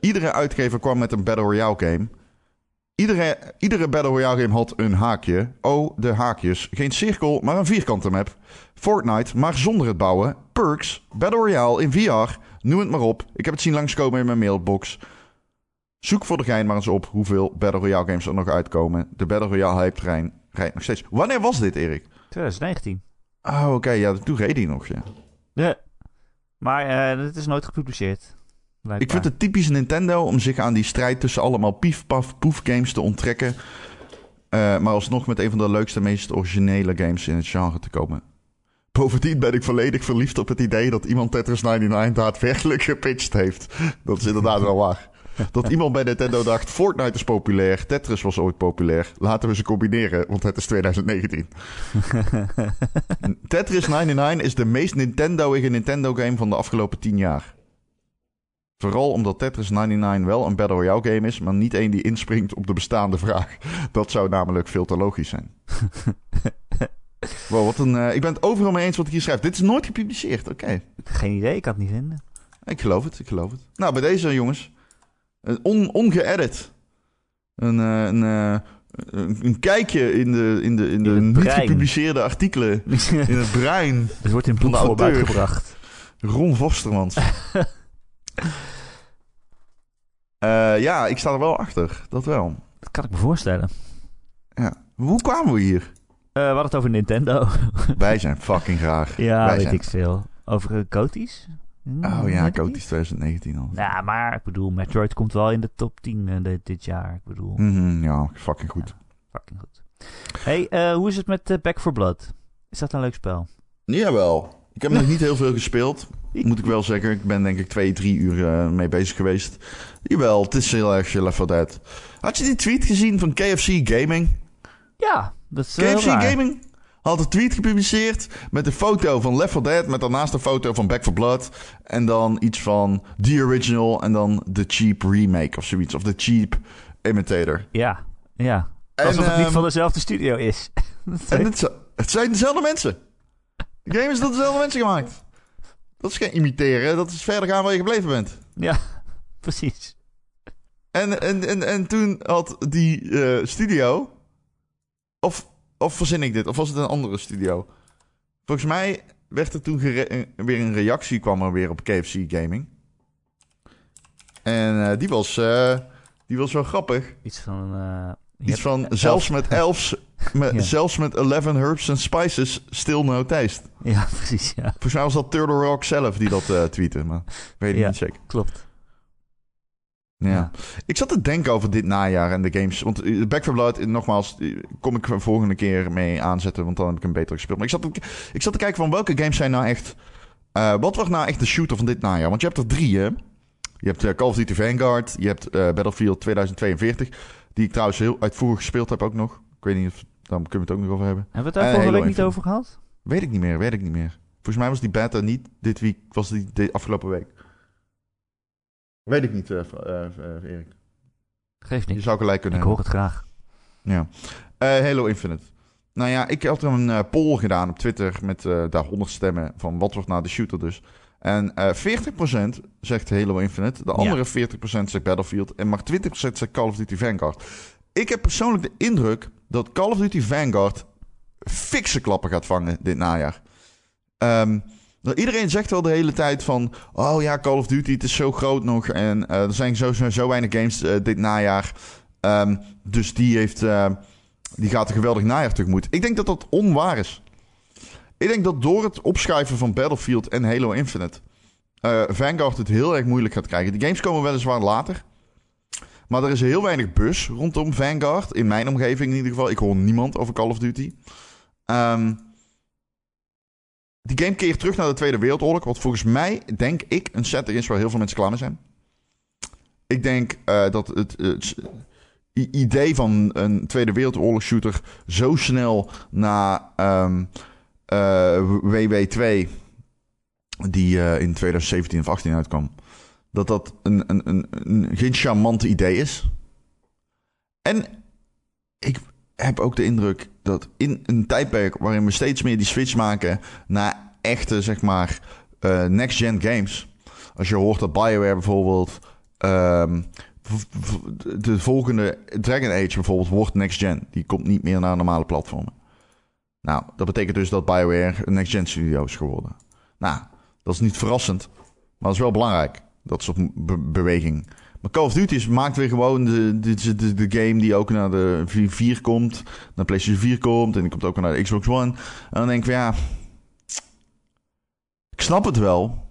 Iedere uitgever kwam met een Battle Royale game. Iedere, iedere Battle Royale game had een haakje. Oh, de haakjes. Geen cirkel, maar een vierkante map. Fortnite, maar zonder het bouwen. Perks, Battle Royale in VR. Noem het maar op. Ik heb het zien langskomen in mijn mailbox. Zoek voor de gein maar eens op hoeveel Battle Royale games er nog uitkomen. De Battle Royale hype trein rijdt nog steeds. Wanneer was dit, Erik? 2019. Oh, oké. ja, toen reed hij nog, ja. Ja. Maar eh dit is nooit gepubliceerd. Ik vind het typisch Nintendo om zich aan die strijd tussen allemaal pief, paf, poef games te onttrekken. Eh, maar alsnog met een van de leukste, meest originele games in het genre te komen. Bovendien ben ik volledig verliefd op het idee dat iemand Tetris 99 daadwerkelijk gepitcht heeft. Dat is inderdaad wel waar. Dat iemand bij Nintendo dacht, Fortnite is populair, Tetris was ooit populair. Laten we ze combineren, want het is 2019. Tetris 99 is de meest Nintendo-ige Nintendo-game van de afgelopen 10 jaar. Vooral omdat Tetris 99 wel een Battle Royale game is, maar niet één die inspringt op de bestaande vraag. Dat zou namelijk veel te logisch zijn. wow, wat een, eh, ik ben het overal mee eens wat ik hier schrijf. Dit is nooit gepubliceerd, oké. Geen idee, ik kan het niet vinden. Ik geloof het, ik geloof het. Nou, bij deze jongens. Een on, ongeëdit. Een, eh, een, eh, een, een kijkje in de, in de, in de In niet gepubliceerde artikelen. In het brein. Het wordt in auteur. uitgebracht. Ron Vostermans. Eh, ja, ik sta er wel achter. Dat wel. Dat kan ik me voorstellen. Ja. Hoe kwamen we hier? We hadden het over Nintendo. Wij zijn fucking graag. ja, Wij weet zijn... ik veel. Over uh? Hm, Oh ja, Cotis niet. 2019 al. Ja, maar ik bedoel, Metroid komt wel in de top 10 eh, dit, dit jaar. Ik bedoel, Mhm, ja, fucking goed. fucking goed. hey, eh, hoe is het met eh, Back 4 Blood? Is dat een leuk spel? Jawel. Ik heb nog niet heel veel gespeeld. Moet ik wel zeggen. Ik ben denk ik twee, drie uur mee bezig geweest. Jawel, het is heel erg Left 4 Dead. Had je die tweet gezien van KFC Gaming? Ja, dat is heel KFC. Gaming had een tweet gepubliceerd met een foto van Left 4 Dead... met daarnaast een foto van Back 4 Blood... en dan iets van The Original en dan The Cheap Remake of zoiets. Of The Cheap Imitator. Ja, ja. En, Alsof het niet ehm, van dezelfde studio is. En het, zi- het zijn dezelfde mensen. De game is door dezelfde mensen gemaakt. Dat is geen imiteren, dat is verder gaan waar je gebleven bent. ja, precies. En, en, en, en toen had die eh, studio. Of, of verzin ik dit? Of was het een andere studio? Volgens mij werd er toen weer een reactie kwam er weer op KFC Gaming. En eh, die, was, eh, die was wel grappig. Iets van... eh, Iets hebt- van elf- zelfs met elfs, met, Ja. zelfs met 11 herbs and spices, still no taste. Ja, precies, ja. Volgens mij was dat Turtle Rock zelf die dat tweette, maar weet ik Ja. niet zeker. Klopt. Ja. Ik zat te denken over dit najaar en de games. Want eh, Back 4 Blood, eh, nogmaals, eh, kom ik een volgende keer mee aanzetten, want dan heb ik een beter gespeeld. Maar ik zat, te- ik zat te kijken van welke games zijn nou echt... wat was nou echt de shooter van dit najaar? Want je hebt er drie, hè? Je hebt Call of Duty Vanguard, je hebt Battlefield 2042, die ik trouwens heel uitvoerig gespeeld heb ook nog. Ik weet niet of... Daar kunnen we het ook nog over hebben. Hebben we het daar vorige week niet over gehad? Weet ik niet meer, weet ik niet meer. Volgens mij was die beta niet dit week, was die de afgelopen week. Weet ik niet, eh, eh, eh, Erik. Geeft Je niet. zou gelijk kunnen Ik hoor het graag. Ja. Halo Infinite. Nou ja, ik had er een poll gedaan op Twitter met daar 100 stemmen van wat wordt nou de shooter dus. En eh 40% zegt Halo Infinite, de Ja. andere 40% zegt Battlefield en maar 20% zegt Call of Duty Vanguard. Ik heb persoonlijk de indruk dat Call of Duty Vanguard fikse klappen gaat vangen dit najaar. Ehm, nou, iedereen zegt wel de hele tijd van... Oh ja, Call of Duty, het is zo groot nog. En eh, er zijn zo, zo, weinig games eh, dit najaar. Ehm, dus die, heeft, eh, die gaat een geweldig najaar tegemoet. Ik denk dat dat onwaar is. Ik denk dat door het opschuiven van Battlefield en Halo Infinite... eh, Vanguard het heel erg moeilijk gaat krijgen. De games komen weliswaar later. Maar er is heel weinig bus rondom Vanguard. In mijn omgeving in ieder geval. Ik hoor niemand over Call of Duty. Ehm, die game keert terug naar de Tweede Wereldoorlog. Wat volgens mij, denk ik, een setting is waar heel veel mensen klaar mee zijn. Ik denk eh, dat het, het idee van een Tweede Wereldoorlog shooter zo snel na ehm, eh, WW2, die eh, in 2017 of 18 uitkwam, dat dat een, een, een, een geen charmant idee is. En ik heb ook de indruk dat in een tijdperk waarin we steeds meer die switch maken naar echte, zeg maar, eh, next-gen games. Als je hoort dat BioWare bijvoorbeeld. ehm, de volgende Dragon Age bijvoorbeeld wordt next-gen. Die komt niet meer naar normale platformen. Nou, dat betekent dus dat BioWare een next-gen studio is geworden. Nou, dat is niet verrassend. Maar dat is wel belangrijk. Dat soort be- beweging. Maar Call of Duty is- maakt weer gewoon de, de, de, de game die ook naar de 4 komt. Naar PlayStation 4 komt. En die komt ook naar de Xbox One. En dan denk ik van ja... Ik snap het wel.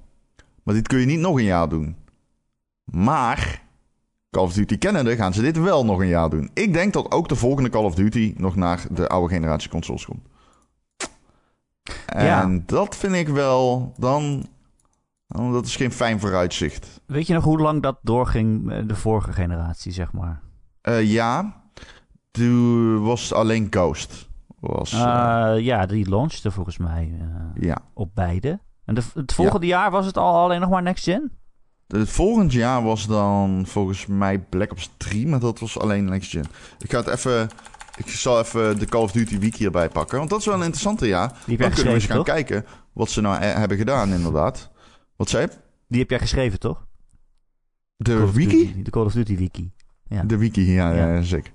Maar dit kun je niet nog een jaar doen. Maar... Call of Duty kennende gaan ze dit wel nog een jaar doen. Ik denk dat ook de volgende Call of Duty nog naar de oude generatie consoles komt. En Ja. dat vind ik wel dan... Dat is geen fijn vooruitzicht. Weet je nog hoe lang dat doorging, eh, de vorige generatie, zeg maar? Eh, ja, toen was alleen Ghost. Was, eh, Eh, ja, die launchte volgens mij ja. op beide. En de, het volgende jaar was het al alleen nog maar next gen? Het volgend jaar was dan volgens mij Black Ops 3, maar dat was alleen Next Gen. Ik ga het even... Ik zal even de Call of Duty Week hierbij pakken. Want dat is wel een interessante jaar. Die Dan kunnen we eens gaan toch? kijken wat ze nou hebben gedaan, inderdaad. Wat zei je? Die heb jij geschreven, toch? De wiki? Duty, de Call of Duty wiki. Ja. De wiki, ja, ja. Ja. zeker.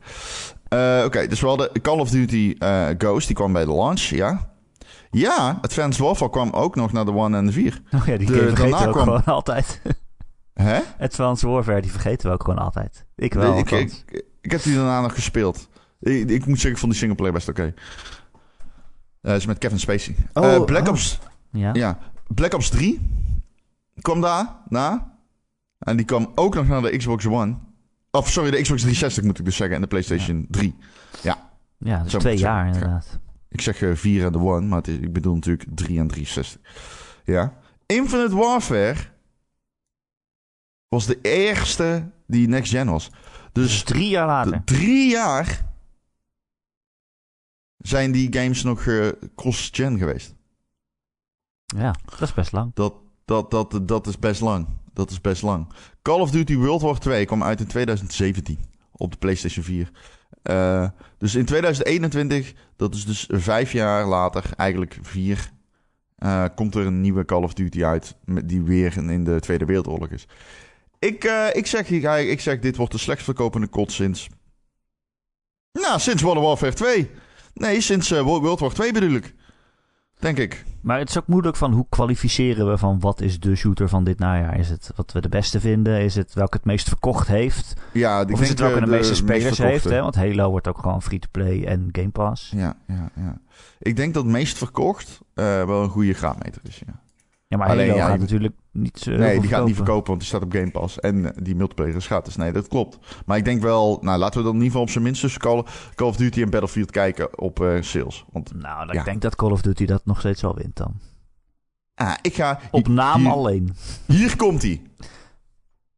Eh, Oké, dus we hadden Call of Duty eh, Ghost, die kwam bij de launch, ja. Ja, Advanced Warfare kwam ook nog naar de One en de 4. Oh ja, die De- vergeten we ook kwam- gewoon altijd. Hè? Advanced Warfare, die vergeten we ook gewoon altijd. Ik wel, ik, althans. ik, ik heb die daarna nog gespeeld. Ik, ik moet zeggen, ik vond die singleplayer best oké. Eh is met Kevin Spacey. Oh, Black oh. Ops, ja? ja, Black Ops 3 kwam daar na. En die kwam ook nog naar de Xbox One. Of sorry, de Xbox 360 moet ik dus zeggen. En de PlayStation 3. ja, dus Zo twee jaar zeggen. inderdaad. Ik zeg eh, 4 en de One, maar het is, ik bedoel natuurlijk 3 en 360. Ja. Infinite Warfare was de eerste die next gen was. Dus Dus drie jaar later. drie jaar zijn die games nog eh, cross-gen geweest. Ja, dat is best lang. Dat, dat, dat, dat is best lang. Dat is best lang. Call of Duty World War 2 kwam uit in 2017 op de PlayStation 4. Eh, dus in 2021, dat is dus vijf jaar later, eigenlijk vier, eh, komt er een nieuwe Call of Duty uit. Die weer in- de Tweede Wereldoorlog is. Ik, eh, ik, zeg, ik, ik zeg, dit wordt de slechtst verkopende kot sinds. Nou, sinds World Warfare 2. Nee, sinds World War 2 bedoel ik. Denk ik. Maar het is ook moeilijk van hoe kwalificeren we van wat is de shooter van dit najaar? Is het wat we de beste vinden? Is het welke het meest verkocht heeft? Ja, ik of is het welke eh, de, meeste spelers meest heeft? Hè? Want Halo wordt ook gewoon free-to-play en Game Pass. Ja, ja, ja. Ik denk dat meest verkocht eh, wel een goede graadmeter is. Ja. Ja, maar Alleen, Halo ja, gaat natuurlijk niet zo nee, die gaat niet verkopen, want die staat op Game Pass. En eh, die multiplayer is gratis. Nee, dat klopt. Maar ik denk wel, nou laten we dan in ieder geval op zijn minst tussen Call, Call of Duty en Battlefield kijken op eh, sales. Want Nou, Ja. ik denk dat Call of Duty dat nog steeds wel wint dan. ah, ik ga. Op naam hier, alleen. Hier komt hij.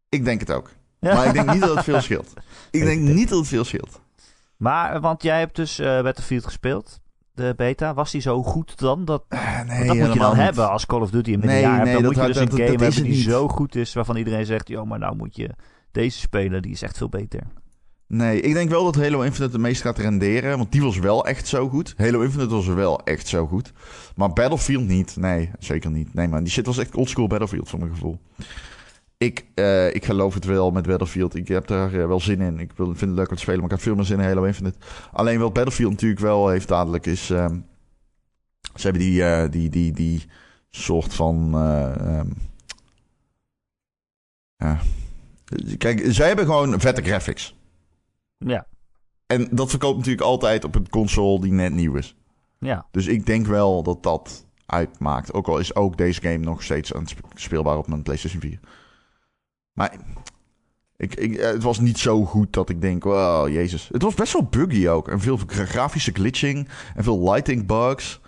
Ik denk het ook. Maar ik denk niet dat het veel scheelt. Ik denk niet dat het veel scheelt. Maar, want jij hebt dus eh Battlefield gespeeld, de beta. Was die zo goed dan? Dat, Eh, nee, dat moet je dan niet. hebben als Call of Duty in Nee, een jaar hebt. nee, Dan dat moet je had- dus een game dat hebben die niet. zo goed is, waarvan iedereen zegt, joh, maar nou moet je deze spelen, die is echt veel beter. Nee, ik denk wel dat Halo Infinite het meest gaat renderen. Want die was wel echt zo goed. Halo Infinite was wel echt zo goed. Maar Battlefield niet. Nee, zeker niet. Nee man, die shit was echt oldschool Battlefield voor mijn gevoel. Ik, eh, ik geloof het wel met Battlefield. Ik heb daar eh, wel zin in. Ik wil, vind het leuk om te spelen, maar ik heb veel meer zin in Halo Infinite. Alleen wat Battlefield natuurlijk wel heeft dadelijk is... ehm, ze hebben die, eh, die, die, die soort van... eh, ehm, ja. Kijk, zij hebben gewoon vette graphics. Ja, En dat verkoopt natuurlijk altijd op een console die net nieuw is. ja. Dus ik denk wel dat dat uitmaakt. Ook al is ook deze game nog steeds speelbaar op mijn PlayStation 4. Maar ik, ik, eh, het was niet zo goed dat ik denk, wow, jezus. Het was best wel buggy ook. En veel gra- grafische glitching. En veel lighting bugs.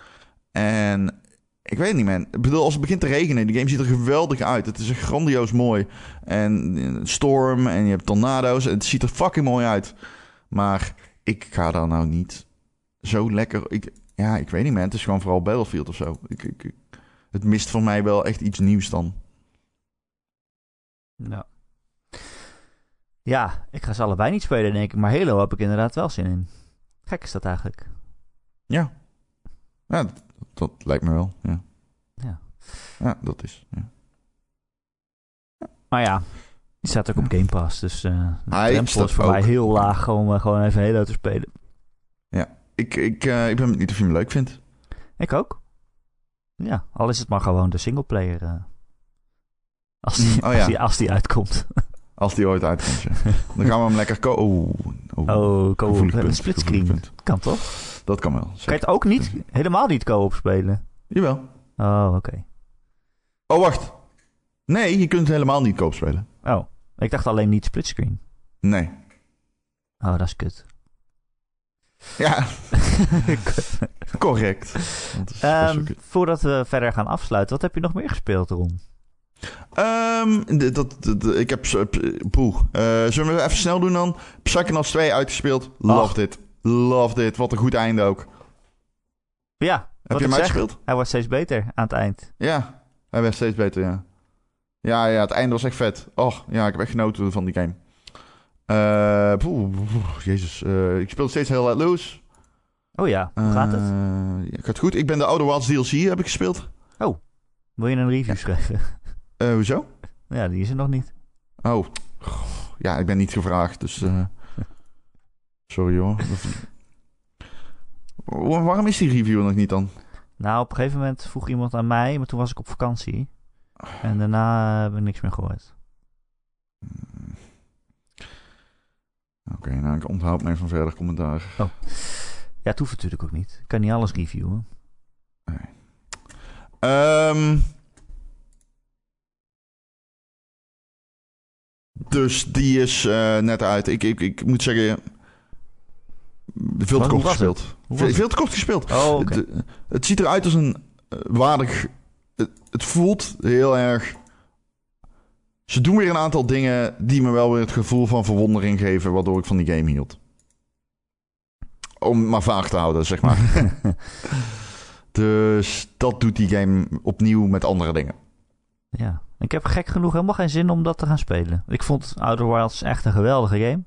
En ik weet niet, man. Ik bedoel, als het begint te regenen, die game ziet er geweldig uit. Het is echt grandioos mooi. En eh, storm en je hebt tornado's. En het ziet er fucking mooi uit. Maar ik ga daar nou niet zo lekker... Ik, ja, ik weet niet, man. Het is gewoon vooral Battlefield of zo. Ik, ik- het mist voor mij wel echt iets nieuws dan. Ja. Ja, ik ga ze allebei niet spelen, denk ik. Maar Halo heb ik inderdaad wel zin in. Gek is dat eigenlijk. Ja. Ja, dat, dat lijkt me wel. Ja. Ja. Ja, dat is. Ja. Maar ja, die staat ook op Game Pass. Dus eh de drempel is voor ook- mij heel laag om eh, gewoon even Halo te spelen. Ik, ik, eh, ik ben benieuwd of je hem leuk vindt. Ik ook. Ja, al is het maar gewoon de singleplayer. Als, die, Mm, oh ja. die, als die uitkomt. Als die ooit uitkomt. ja. Dan gaan we hem lekker... Ko oh, oh, Oh, gevoelig Een splitscreen. Kan toch? Dat kan wel. Kan je zeker. het ook niet, helemaal niet co-op spelen? Jawel. Oh, oké. Oh, wacht. Nee, je kunt het helemaal niet koop spelen. Oh, ik dacht alleen niet splitscreen. Nee. Oh, dat is kut. Ja, correct. Ehm, voordat we verder gaan afsluiten, wat heb je nog meer gespeeld, Ron? Ehm, d- dat, ik heb... p- Poeh. Eh, zullen we even snel doen dan? Psychonauts 2 uitgespeeld. Loved it. Loved it. Wat een goed einde ook. Ja, Heb je hem zeg, uitgespeeld? hij wordt steeds beter aan het eind. Ja. Hij werd steeds beter, ja. Ja, ja, het einde was echt vet. Och, ja, ik heb echt genoten van die game. Eh, poeh, poeh, jezus. eh, ik speel steeds heel Let Loose. Oh ja, hoe gaat het? Eh, ja, gaat goed. Ik ben de Outer Wilds DLC heb ik gespeeld. Wil je een review schrijven? Eh, hoezo? ja, die is er nog niet. Oh, ja, ik ben niet gevraagd, dus... eh, sorry hoor. Wa- Waarom is die review nog niet dan? Nou, op een gegeven moment vroeg iemand aan mij, maar toen was ik op vakantie. En daarna heb ik niks meer gehoord. Hmm. Oké, nou, ik onthoud mij van verder commentaar. Ja, het hoeft natuurlijk ook niet. Ik kan niet alles reviewen. Ehm dus die is eh, net uit. Ik, ik, ik moet zeggen... Veel te kort gespeeld. Veel, veel te kort gespeeld. het? Oh. Het, het ziet eruit als een eh, waardig... Het, het voelt heel erg... Ze doen weer een aantal dingen die me wel weer het gevoel van verwondering geven... waardoor ik van die game hield. Om maar vaag te houden, zeg maar. dus dat doet die game opnieuw met andere dingen. Ja, ik heb gek genoeg helemaal geen zin om dat te gaan spelen. Ik vond Outer Wilds echt een geweldige game.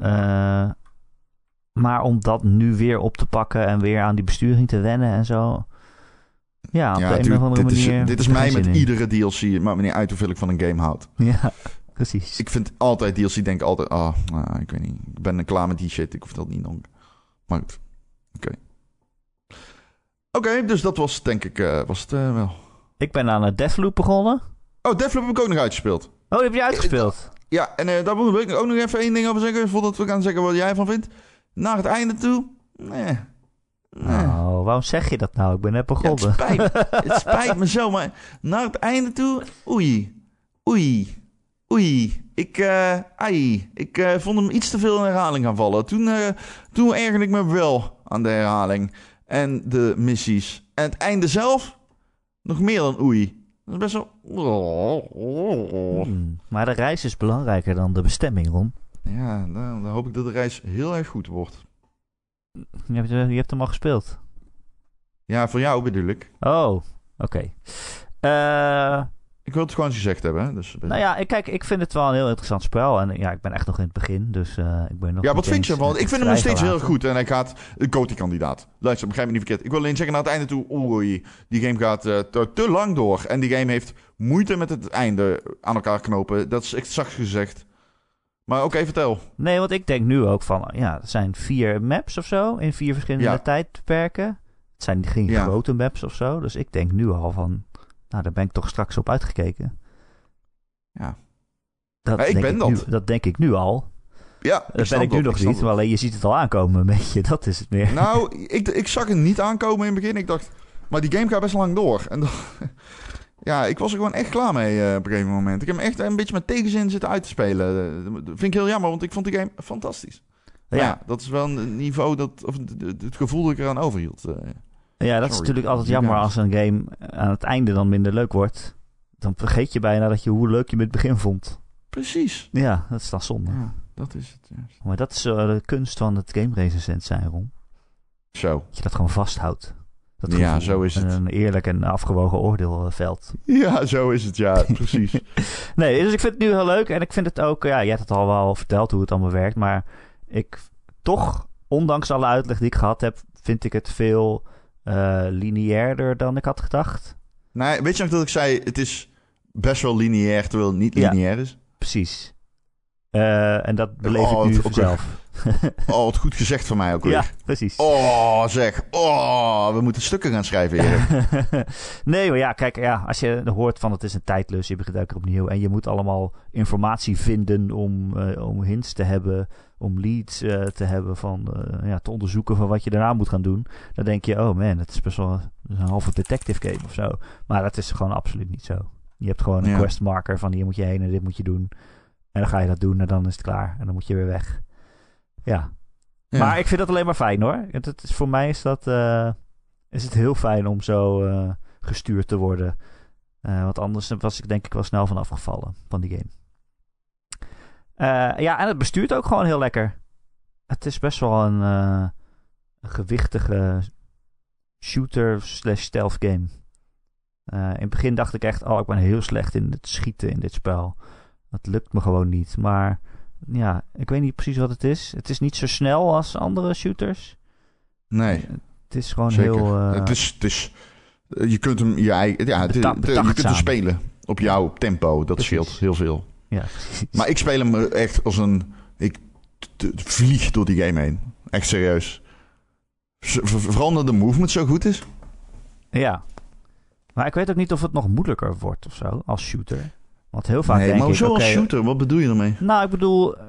Eh, maar om dat nu weer op te pakken en weer aan die besturing te wennen en zo. Ja, op ja, de een of andere dit, manier. is, dit is mij met in. iedere DLC. Me niet uit hoeveel ik van een game houd. Ja, precies. Ik vind altijd DLC, denk ik altijd... Ah, nou, ik weet niet. Ik ben klaar met die shit. Ik hoef dat niet nog. Maar goed. Oké. Oké, dus dat was denk ik... eh, was het eh, wel. Ik ben aan het Deathloop begonnen. Oh, Deathloop heb ik ook nog uitgespeeld. Oh, die heb je uitgespeeld? Ja, en eh, daar wil ik ook nog even één ding over zeggen... voordat we gaan zeggen wat jij van vindt. Naar het einde toe... Nee. Nee. Nou, waarom zeg je dat nou? Ik ben net Ja, het, begonnen. spijt, het spijt me zo, maar naar het einde toe... Oei. Oei. Oei. Ik, eh ai. Ik eh, vond hem iets te veel in herhaling gaan vallen. Toen, eh toen ergerde ik me wel aan de herhaling. En de missies. En het einde zelf... Nog meer dan oei. Dat is best wel... Hmm, maar de reis is belangrijker dan de bestemming, Ron. Ja, dan, dan hoop ik dat de reis heel erg goed wordt. Je hebt, je hebt hem al gespeeld. Ja, voor jou bedoel ik. Oh, oké. Eh, Ik wil het gewoon eens gezegd hebben. Hè? Dus, nou ja, ik, kijk, ik vind het wel een heel interessant spel. En ja, ik ben echt nog in het begin, dus eh, ik ben nog ja, wat vind je? Want eh, ik vind hem nog steeds heel goed. En hij gaat een Coty-kandidaat. Luister, begrijp me niet verkeerd. Ik wil alleen zeggen naar het einde toe... Oei, die game gaat eh, te, te lang door. En die game heeft moeite met het einde aan elkaar knopen. Dat is echt zacht gezegd. Maar oké, vertel. Nee, want ik denk nu ook van, ja, er zijn vier maps of zo in vier verschillende Ja. tijdperken. Het zijn geen Ja. grote maps of zo. Dus ik denk nu al van, nou, daar ben ik toch straks op uitgekeken. Ja. Dat ik denk ben Nu, dat. dat denk ik nu al. Ja, Dat ben ik nu dat, nog niet, dat. maar alleen je ziet het al aankomen een beetje. Dat is het meer. Nou, ik, ik zag het niet aankomen in het begin. Ik dacht, maar die game gaat best lang door. En dan, ja, ik was er gewoon echt klaar mee eh, op een gegeven moment. Ik heb hem echt een beetje met tegenzin zitten uit te spelen. Dat vind ik heel jammer, want ik vond die game fantastisch. Ja. ja, dat is wel een niveau, dat, of het, gevoel dat ik eraan overhield. eh. Ja, dat is natuurlijk altijd jammer als een game aan het einde dan minder leuk wordt. Dan vergeet je bijna dat je hoe leuk je met het begin vond. Precies. Ja, dat is dan zonde. Ja, dat is het. juist. Maar dat is eh, de kunst van het game recensent zijn, Ron. Zo. Dat je dat gewoon vasthoudt. Dat Ja, zo is het. En een eerlijk en afgewogen oordeel eh, veld. Ja, zo is het, ja, precies. Nee, dus ik vind het nu heel leuk. En ik vind het ook... Ja, je hebt het al wel verteld hoe het allemaal werkt. Maar ik toch, ondanks alle uitleg die ik gehad heb... vind ik het veel lineairder dan ik had gedacht. nou, weet je nog dat ik zei, het is best wel lineair, terwijl het niet Ja. lineair is? Precies. Eh, en dat beleef Oh, ik nu het- ook zelf. Oh, wat goed gezegd van mij ook weer. ja, precies. Oh, zeg. Oh, we moeten stukken gaan schrijven hier. nee, maar ja, kijk, ja, als je hoort van het is een tijdlus, je begint elke keer opnieuw en je moet allemaal informatie vinden om, eh, om hints te hebben, om leads eh, te hebben van, eh, ja, te onderzoeken van wat je daarna moet gaan doen. Dan denk je, oh man, het is best wel een halve detective game of zo. Maar dat is gewoon absoluut niet zo. Je hebt gewoon een Ja. quest marker van hier moet je heen en dit moet je doen. En dan ga je dat doen en dan is het klaar en dan moet je weer weg. Ja, Ja. maar ik vind dat alleen maar fijn hoor. Het, het is, voor mij is, dat, eh, is het heel fijn om zo eh, gestuurd te worden. Eh, want anders was ik denk ik wel snel van afgevallen van die game. Ja, en het bestuurt ook gewoon heel lekker. Het is best wel een, een gewichtige shooter slash stealth game. In het begin dacht ik echt, oh ik ben heel slecht in het schieten in dit spel. Dat lukt me gewoon niet. Maar ja, ik weet niet precies wat het is. Het is niet zo snel als andere shooters. Nee, Het is gewoon zeker. heel... eh, het is, het is, je kunt hem, je, eigen- ja, het, je kunt hem spelen op jouw tempo. Dat Precies. scheelt heel veel. Ja, precies. Maar ik speel hem echt als een, ik vlieg door die game heen. Echt serieus. Vooral omdat de movement zo goed is. Ja. Maar ik weet ook niet of het nog moeilijker wordt of zo, als shooter. Want heel vaak nee, denk maar ik, zo als oké, shooter, wat bedoel je daarmee? Nou, ik bedoel, eh,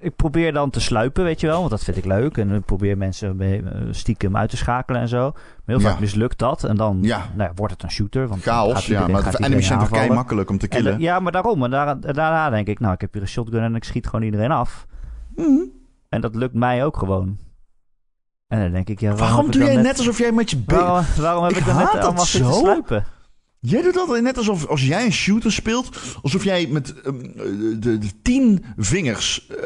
ik probeer dan te sluipen, weet je wel. Want dat vind ik leuk. En ik probeer mensen eh, stiekem uit te schakelen en zo. Maar heel Ja. vaak mislukt dat. En dan Ja. nou, ja, wordt het een shooter. Want Chaos, ja, maar de enemies zijn toch kei makkelijk om te En killen. ja, maar daarom. En daar, daarna denk ik, nou, ik heb hier een shotgun en ik schiet gewoon iedereen af. Mhm. En dat lukt mij ook gewoon. En dan denk ik, ja, waarom, doe jij net alsof jij met je Waarom, waarom heb Ik ik dan net allemaal zitten zo. sluipen? Jij doet altijd net alsof als jij een shooter speelt, alsof jij met ehm, de, de tien vingers, eh,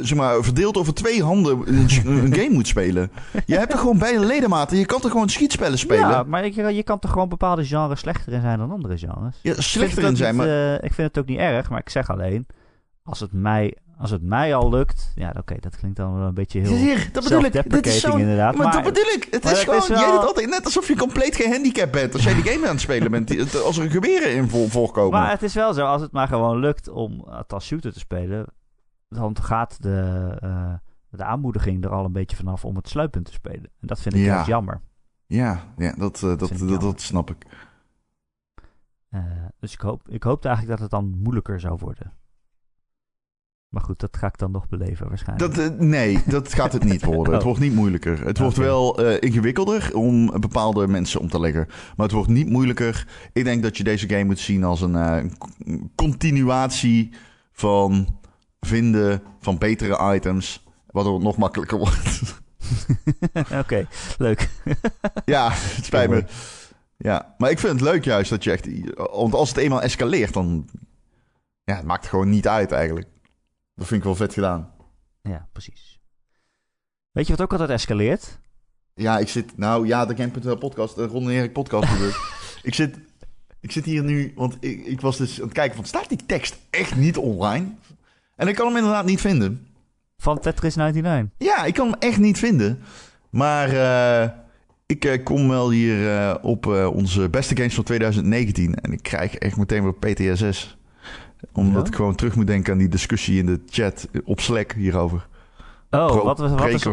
zeg maar, verdeeld over twee handen een, game moet spelen. Je hebt er gewoon beide ledematen. Je kan er gewoon schietspellen spelen. Ja, maar ik, je kan toch gewoon bepaalde genres slechter in zijn dan andere genres? Slechter in zijn, maar eh, ik vind het ook niet erg, maar ik zeg alleen... Als het mij, als het mij al lukt... Ja, oké, dat klinkt dan wel een beetje heel Hier, dat bedoel ik. Dit is self-deprecating zo. inderdaad. Maar, Maar, dat bedoel ik. Het is gewoon. is wel- Jij doet altijd net alsof je compleet gehandicapt bent als jij die game aan het spelen bent. die- Als er geweren in voor, voorkomen. maar het is wel zo, als het maar gewoon lukt om het als shooter te spelen... Dan gaat de, eh, de aanmoediging er al een beetje vanaf om het sluipend te spelen. En dat vind ik Ja. jammer. Ja, ja dat, eh, dat, dat snap ik. Eh, dus ik, hoop, ik hoopte eigenlijk dat het dan moeilijker zou worden. Maar goed, dat ga ik dan nog beleven waarschijnlijk. Dat, eh, nee, dat gaat het niet worden. Het wordt niet moeilijker. Het wordt wel eh, ingewikkelder om bepaalde mensen om te leggen. Maar het wordt niet moeilijker. Ik denk dat je deze game moet zien als een eh, continuatie van vinden van betere items. Waardoor het nog makkelijker wordt. Oké, leuk. ja, het spijt me. Ja, maar ik vind het leuk juist dat je echt... Want als het eenmaal escaleert, dan... Ja, het maakt gewoon niet uit eigenlijk. Dat vind ik wel vet gedaan. Ja, precies. Weet je wat ook altijd escaleert? Ja, ik zit... Nou ja, de Game.nl podcast, de Ron en Erik podcast. ik. zit, ik zit hier nu... Want ik, ik was dus aan het kijken van... Staat die tekst echt niet online? En ik kan hem inderdaad niet vinden. Van Tetris 99. Ja, ik kan hem echt niet vinden. Maar eh, ik eh, kom wel hier eh, op onze beste games van 2019. En ik krijg echt meteen weer PTSS. Omdat Ja? ik gewoon terug moet denken aan die discussie in de chat op Slack hierover. Oh, Pro- wat, was- wat, is,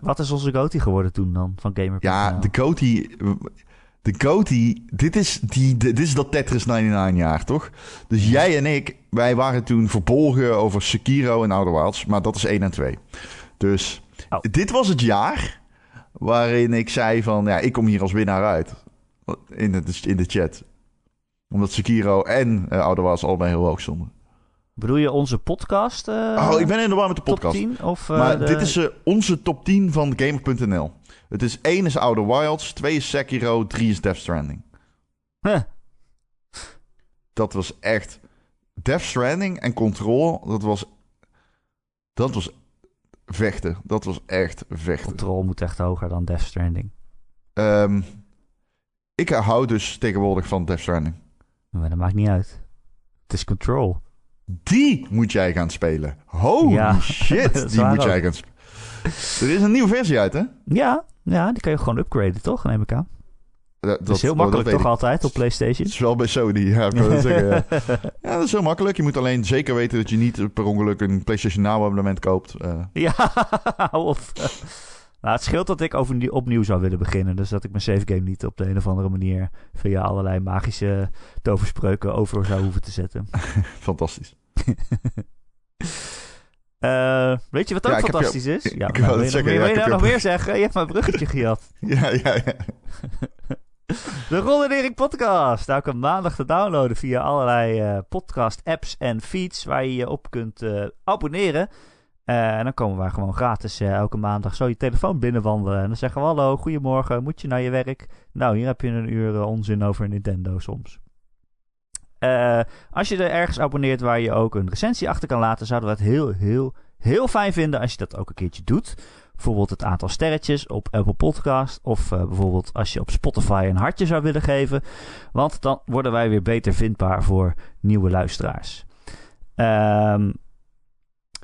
wat is onze GOTY geworden toen dan van Gamer? Ja, de Coty... De Coty... Dit is, die, dit is dat Tetris 99 jaar, toch? Dus jij en ik, wij waren toen verbolgen over Sekiro en Outer Wilds. Maar dat is 1 en 2. Dus Oh. dit was het jaar waarin ik zei van... Ja, ik kom hier als winnaar uit. In de, in de chat. Omdat Sekiro en uh, Outer Wilds allebei heel hoog stonden. Bedoel je onze podcast? eh, oh, ik ben in de war met de top podcast. 10? Of, eh, Maar de- dit is eh, onze top 10 van Gamer.nl. Het is 1 is Outer Wilds, 2 is Sekiro, 3 is Death Stranding. Huh. Dat was echt... Death Stranding en Control, dat was... Dat was vechten. Dat was echt vechten. Control moet echt hoger dan Death Stranding. Ehm, ik hou dus tegenwoordig van Death Stranding. Maar dat maakt niet uit. Het is Control. Die moet jij gaan spelen. Holy Ja, shit, dat die moet ook. jij gaan spelen. Er is een nieuwe versie uit, hè? Ja, ja, die kan je gewoon upgraden, toch? Neem ik aan. Dat, Dat, is heel makkelijk dat toch ik. altijd op PlayStation? Het is wel bij Sony, ja, ik het zeggen. Ja. Ja, dat is heel makkelijk. Je moet alleen zeker weten dat je niet per ongeluk een PlayStation Now abonnement koopt. Eh, Ja, hou Nou, het scheelt dat ik over, opnieuw zou willen beginnen. Dus dat ik mijn save game niet op de een of andere manier via allerlei magische toverspreuken over zou hoeven te zetten. fantastisch. Eh, weet je wat ook Ja, ik heb je- fantastisch is? ik Ja, het wil je, zeggen, nog, ja, je ik nou nog meer zeggen? Je hebt mijn bruggetje gejat. Ja, ja, ja. De Ron en Erik podcast. Elke maandag te downloaden via allerlei eh, podcast apps en feeds waar je je op kunt eh, abonneren. Eh, en dan komen wij gewoon gratis eh, elke maandag zo je telefoon binnenwandelen. En dan zeggen we hallo, goedemorgen, moet je naar je werk? Nou, hier heb je een uur eh, onzin over Nintendo soms. Eh, als je er ergens abonneert waar je ook een recensie achter kan laten, zouden we het heel, heel, heel fijn vinden als je dat ook een keertje doet. Bijvoorbeeld het aantal sterretjes op Apple Podcast. Of eh, bijvoorbeeld als je op Spotify een hartje zou willen geven. Want dan worden wij weer beter vindbaar voor nieuwe luisteraars. Ehm,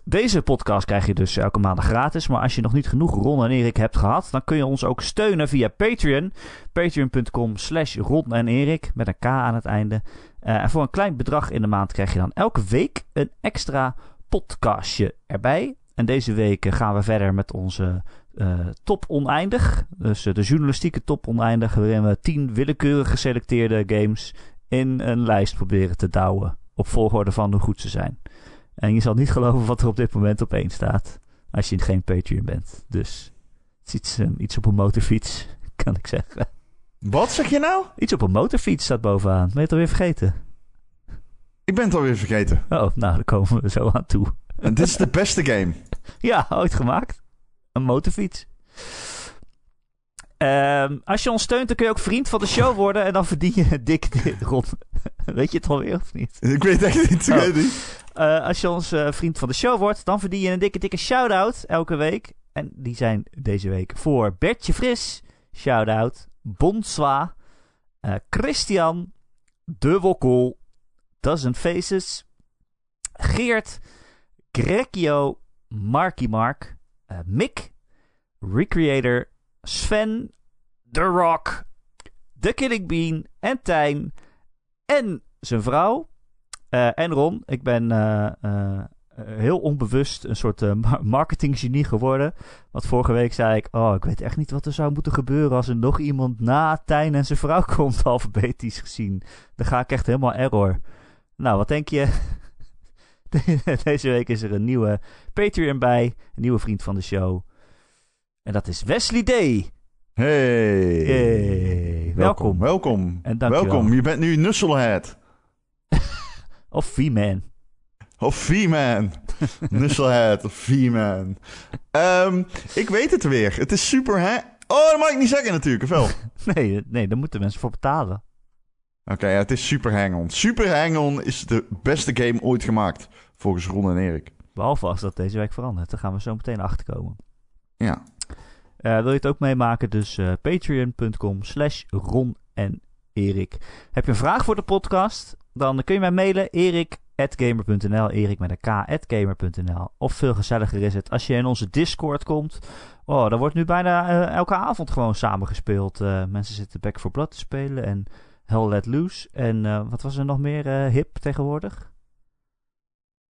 deze podcast krijg je dus elke maandag gratis. Maar als je nog niet genoeg Ron en Erik hebt gehad, dan kun je ons ook steunen via Patreon. Patreon.com slash Ron en Erik met een K aan het einde. Eh, en voor een klein bedrag in de maand krijg je dan elke week een extra podcastje erbij. En deze week gaan we verder met onze eh, top oneindig. Dus eh, de journalistieke top oneindig. Waarin we tien willekeurig geselecteerde games in een lijst proberen te douwen. Op volgorde van hoe goed ze zijn. En je zal niet geloven wat er op dit moment op één staat. Als je geen Patreon bent. Dus het is iets, eh, iets op een motorfiets, kan ik zeggen. Wat zeg je nou? Iets op een motorfiets staat bovenaan. Ben je het alweer vergeten? Ik ben het alweer vergeten. Oh, nou, daar komen we zo aan toe. En dit is de beste game. Ja, ooit gemaakt. Een motorfiets. Ehm, als je ons steunt, dan kun je ook vriend van de show worden. En dan verdien je een dik rond. Weet je het alweer of niet? Ik weet echt niet. Ik Oh. weet niet. Eh, als je ons eh, vriend van de show wordt, dan verdien je een dikke, dikke shout-out elke week. En die zijn deze week voor Bertje Fris. Shout-out. Bonsoir. eh, Christian. De Wokkel. Dozen Faces. Geert. Grekio. Marky Mark. Mick. Recreator. Sven. The Rock. The Killing Bean. En Tijn. En zijn vrouw. Eh, en Ron, ik ben eh, eh, heel onbewust een soort ma- marketinggenie geworden. Want vorige week zei ik: Oh, ik weet echt niet wat er zou moeten gebeuren als er nog iemand na Tijn en zijn vrouw komt, alfabetisch gezien. Dan ga ik echt helemaal error. Nou, wat denk je? De- Deze week is er een nieuwe Patreon bij, een nieuwe vriend van de show. En dat is Wesley Day. Hey. Hey, welkom. Welkom. En dankjewel. Welkom. Je bent nu Nusselhead. Of V-Man. Of V-Man. Nusselhead of V-Man. Ehm, ik weet het weer. Het is super, hè? Oh, dat mag ik niet zeggen natuurlijk, of wel? Oké, Nee, nee, daar moeten mensen voor betalen. ja, het is Super Hang-On. Super Hang-On is de beste game ooit gemaakt, volgens Ron en Erik. Behalve als dat deze week verandert. Daar gaan we zo meteen achterkomen. Ja. Uh, wil je het ook meemaken? Dus uh, patreon.com slash Ron en Erik. Heb je een vraag voor de podcast? Dan kun je mij mailen erik.gamer.nl Erik met een k.gamer.nl Of veel gezelliger is het als je in onze Discord komt. Oh, daar wordt nu bijna uh, elke avond gewoon samengespeeld. mensen zitten Back for Blood te spelen en Hell Let Loose. En wat was er nog meer hip tegenwoordig?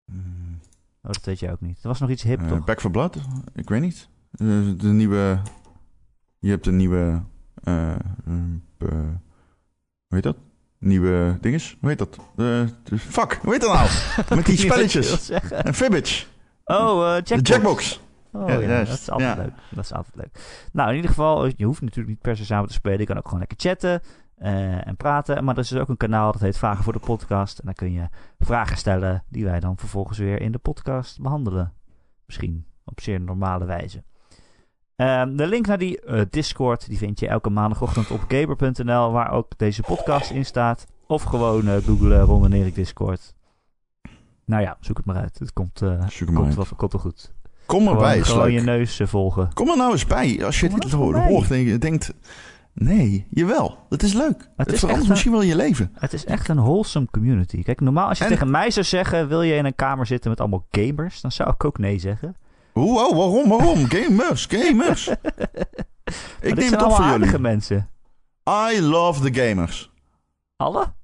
Mm. Oh, dat weet je ook niet. Er was nog iets hip, toch? Back for Blood? Ik weet niet. de nieuwe... Je hebt een nieuwe... hoe heet dat? Nieuwe dinges. Hoe heet dat? De, de fuck, hoe heet dat nou? Met die spelletjes. Een Fibbage. Oh, uh, Jackbox. De Jackbox. Oh ja, ja dat is altijd leuk. Dat is altijd leuk. Nou, in ieder geval, je hoeft natuurlijk niet per se samen te spelen. Je kan ook gewoon lekker chatten uh, en praten. Maar er is dus ook een kanaal dat heet Vragen voor de Podcast. En daar kun je vragen stellen die wij dan vervolgens weer in de podcast behandelen. Misschien op zeer normale wijze. Um, de link naar die uh, Discord die vind je elke maandagochtend op gamer.nl, waar ook deze podcast in staat. Of gewoon uh, googlen Ron en Erik Discord. Nou ja, zoek het maar uit. Het komt, uh, komt, wel, komt wel goed. Kom erbij. Gewoon, gewoon je neus volgen. Kom er nou eens bij. Als je Kom dit hoort, hoort en je denkt... Nee, jawel. Het is leuk. Het, het verandert misschien wel je leven. Het is echt een wholesome community. Kijk, normaal als je tegen mij zou zeggen... wil je in een kamer zitten met allemaal gamers... dan zou ik ook nee zeggen. Hoe? Oh, waarom? Waarom? Gamers, gamers. ik neem het op voor jullie. mensen. I love the gamers. Alle?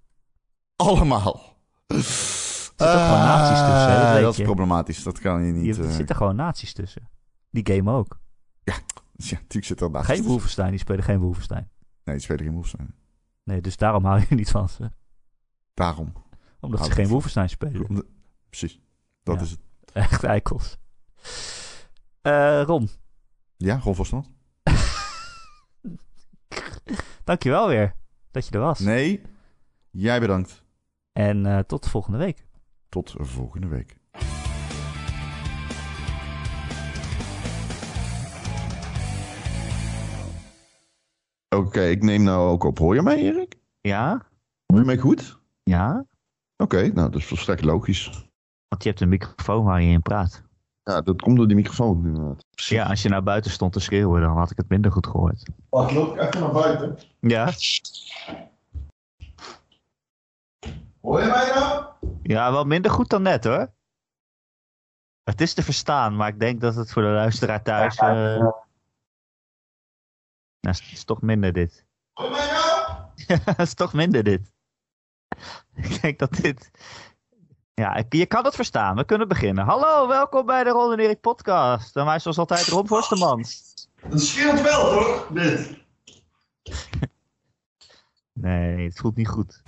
Allemaal. Er zitten gewoon nazi's tussen. Dat, dat is problematisch. Dat kan je niet. Er uh... zitten gewoon nazi's tussen. Die game ook. Ja, ja natuurlijk zit er nazi's Geen Wolfenstein, die spelen geen Wolfenstein. Nee, die spelen geen Wolfenstein. Nee, dus daarom hou je niet van ze. Daarom. Omdat ze geen Wolfenstein spelen. Precies. Dat is het. Echt eikels. Uh, Ron. Ja, Ron Verstand. Dankjewel weer dat je er was. Nee, jij bedankt. En uh, tot volgende week. Tot volgende week. Oké, okay, ik neem nou ook op. Hoor je mij, Erik? Ja. Hoor je mij goed? Ja. Oké, okay, nou, dat is volstrekt logisch. Want je hebt een microfoon waar je in praat. Ja, dat komt door die microfoon inderdaad. Ja, als je naar buiten stond te schreeuwen, dan had ik het minder goed gehoord. Wacht, loop ik even naar buiten. Ja. Hoor je mij nou? Ja, wel minder goed dan net hoor. Het is te verstaan, maar ik denk dat het voor de luisteraar thuis... Uh... Nou, het is toch minder dit. Hoor je mij nou? Ja, het is toch minder dit. Ik denk dat dit... Ja, je kan het verstaan. We kunnen beginnen. Hallo, welkom bij de Ron en Erik podcast. En wij zoals altijd Ron Forstemans. Dat scheelt wel, toch? Dit. nee, het voelt niet goed.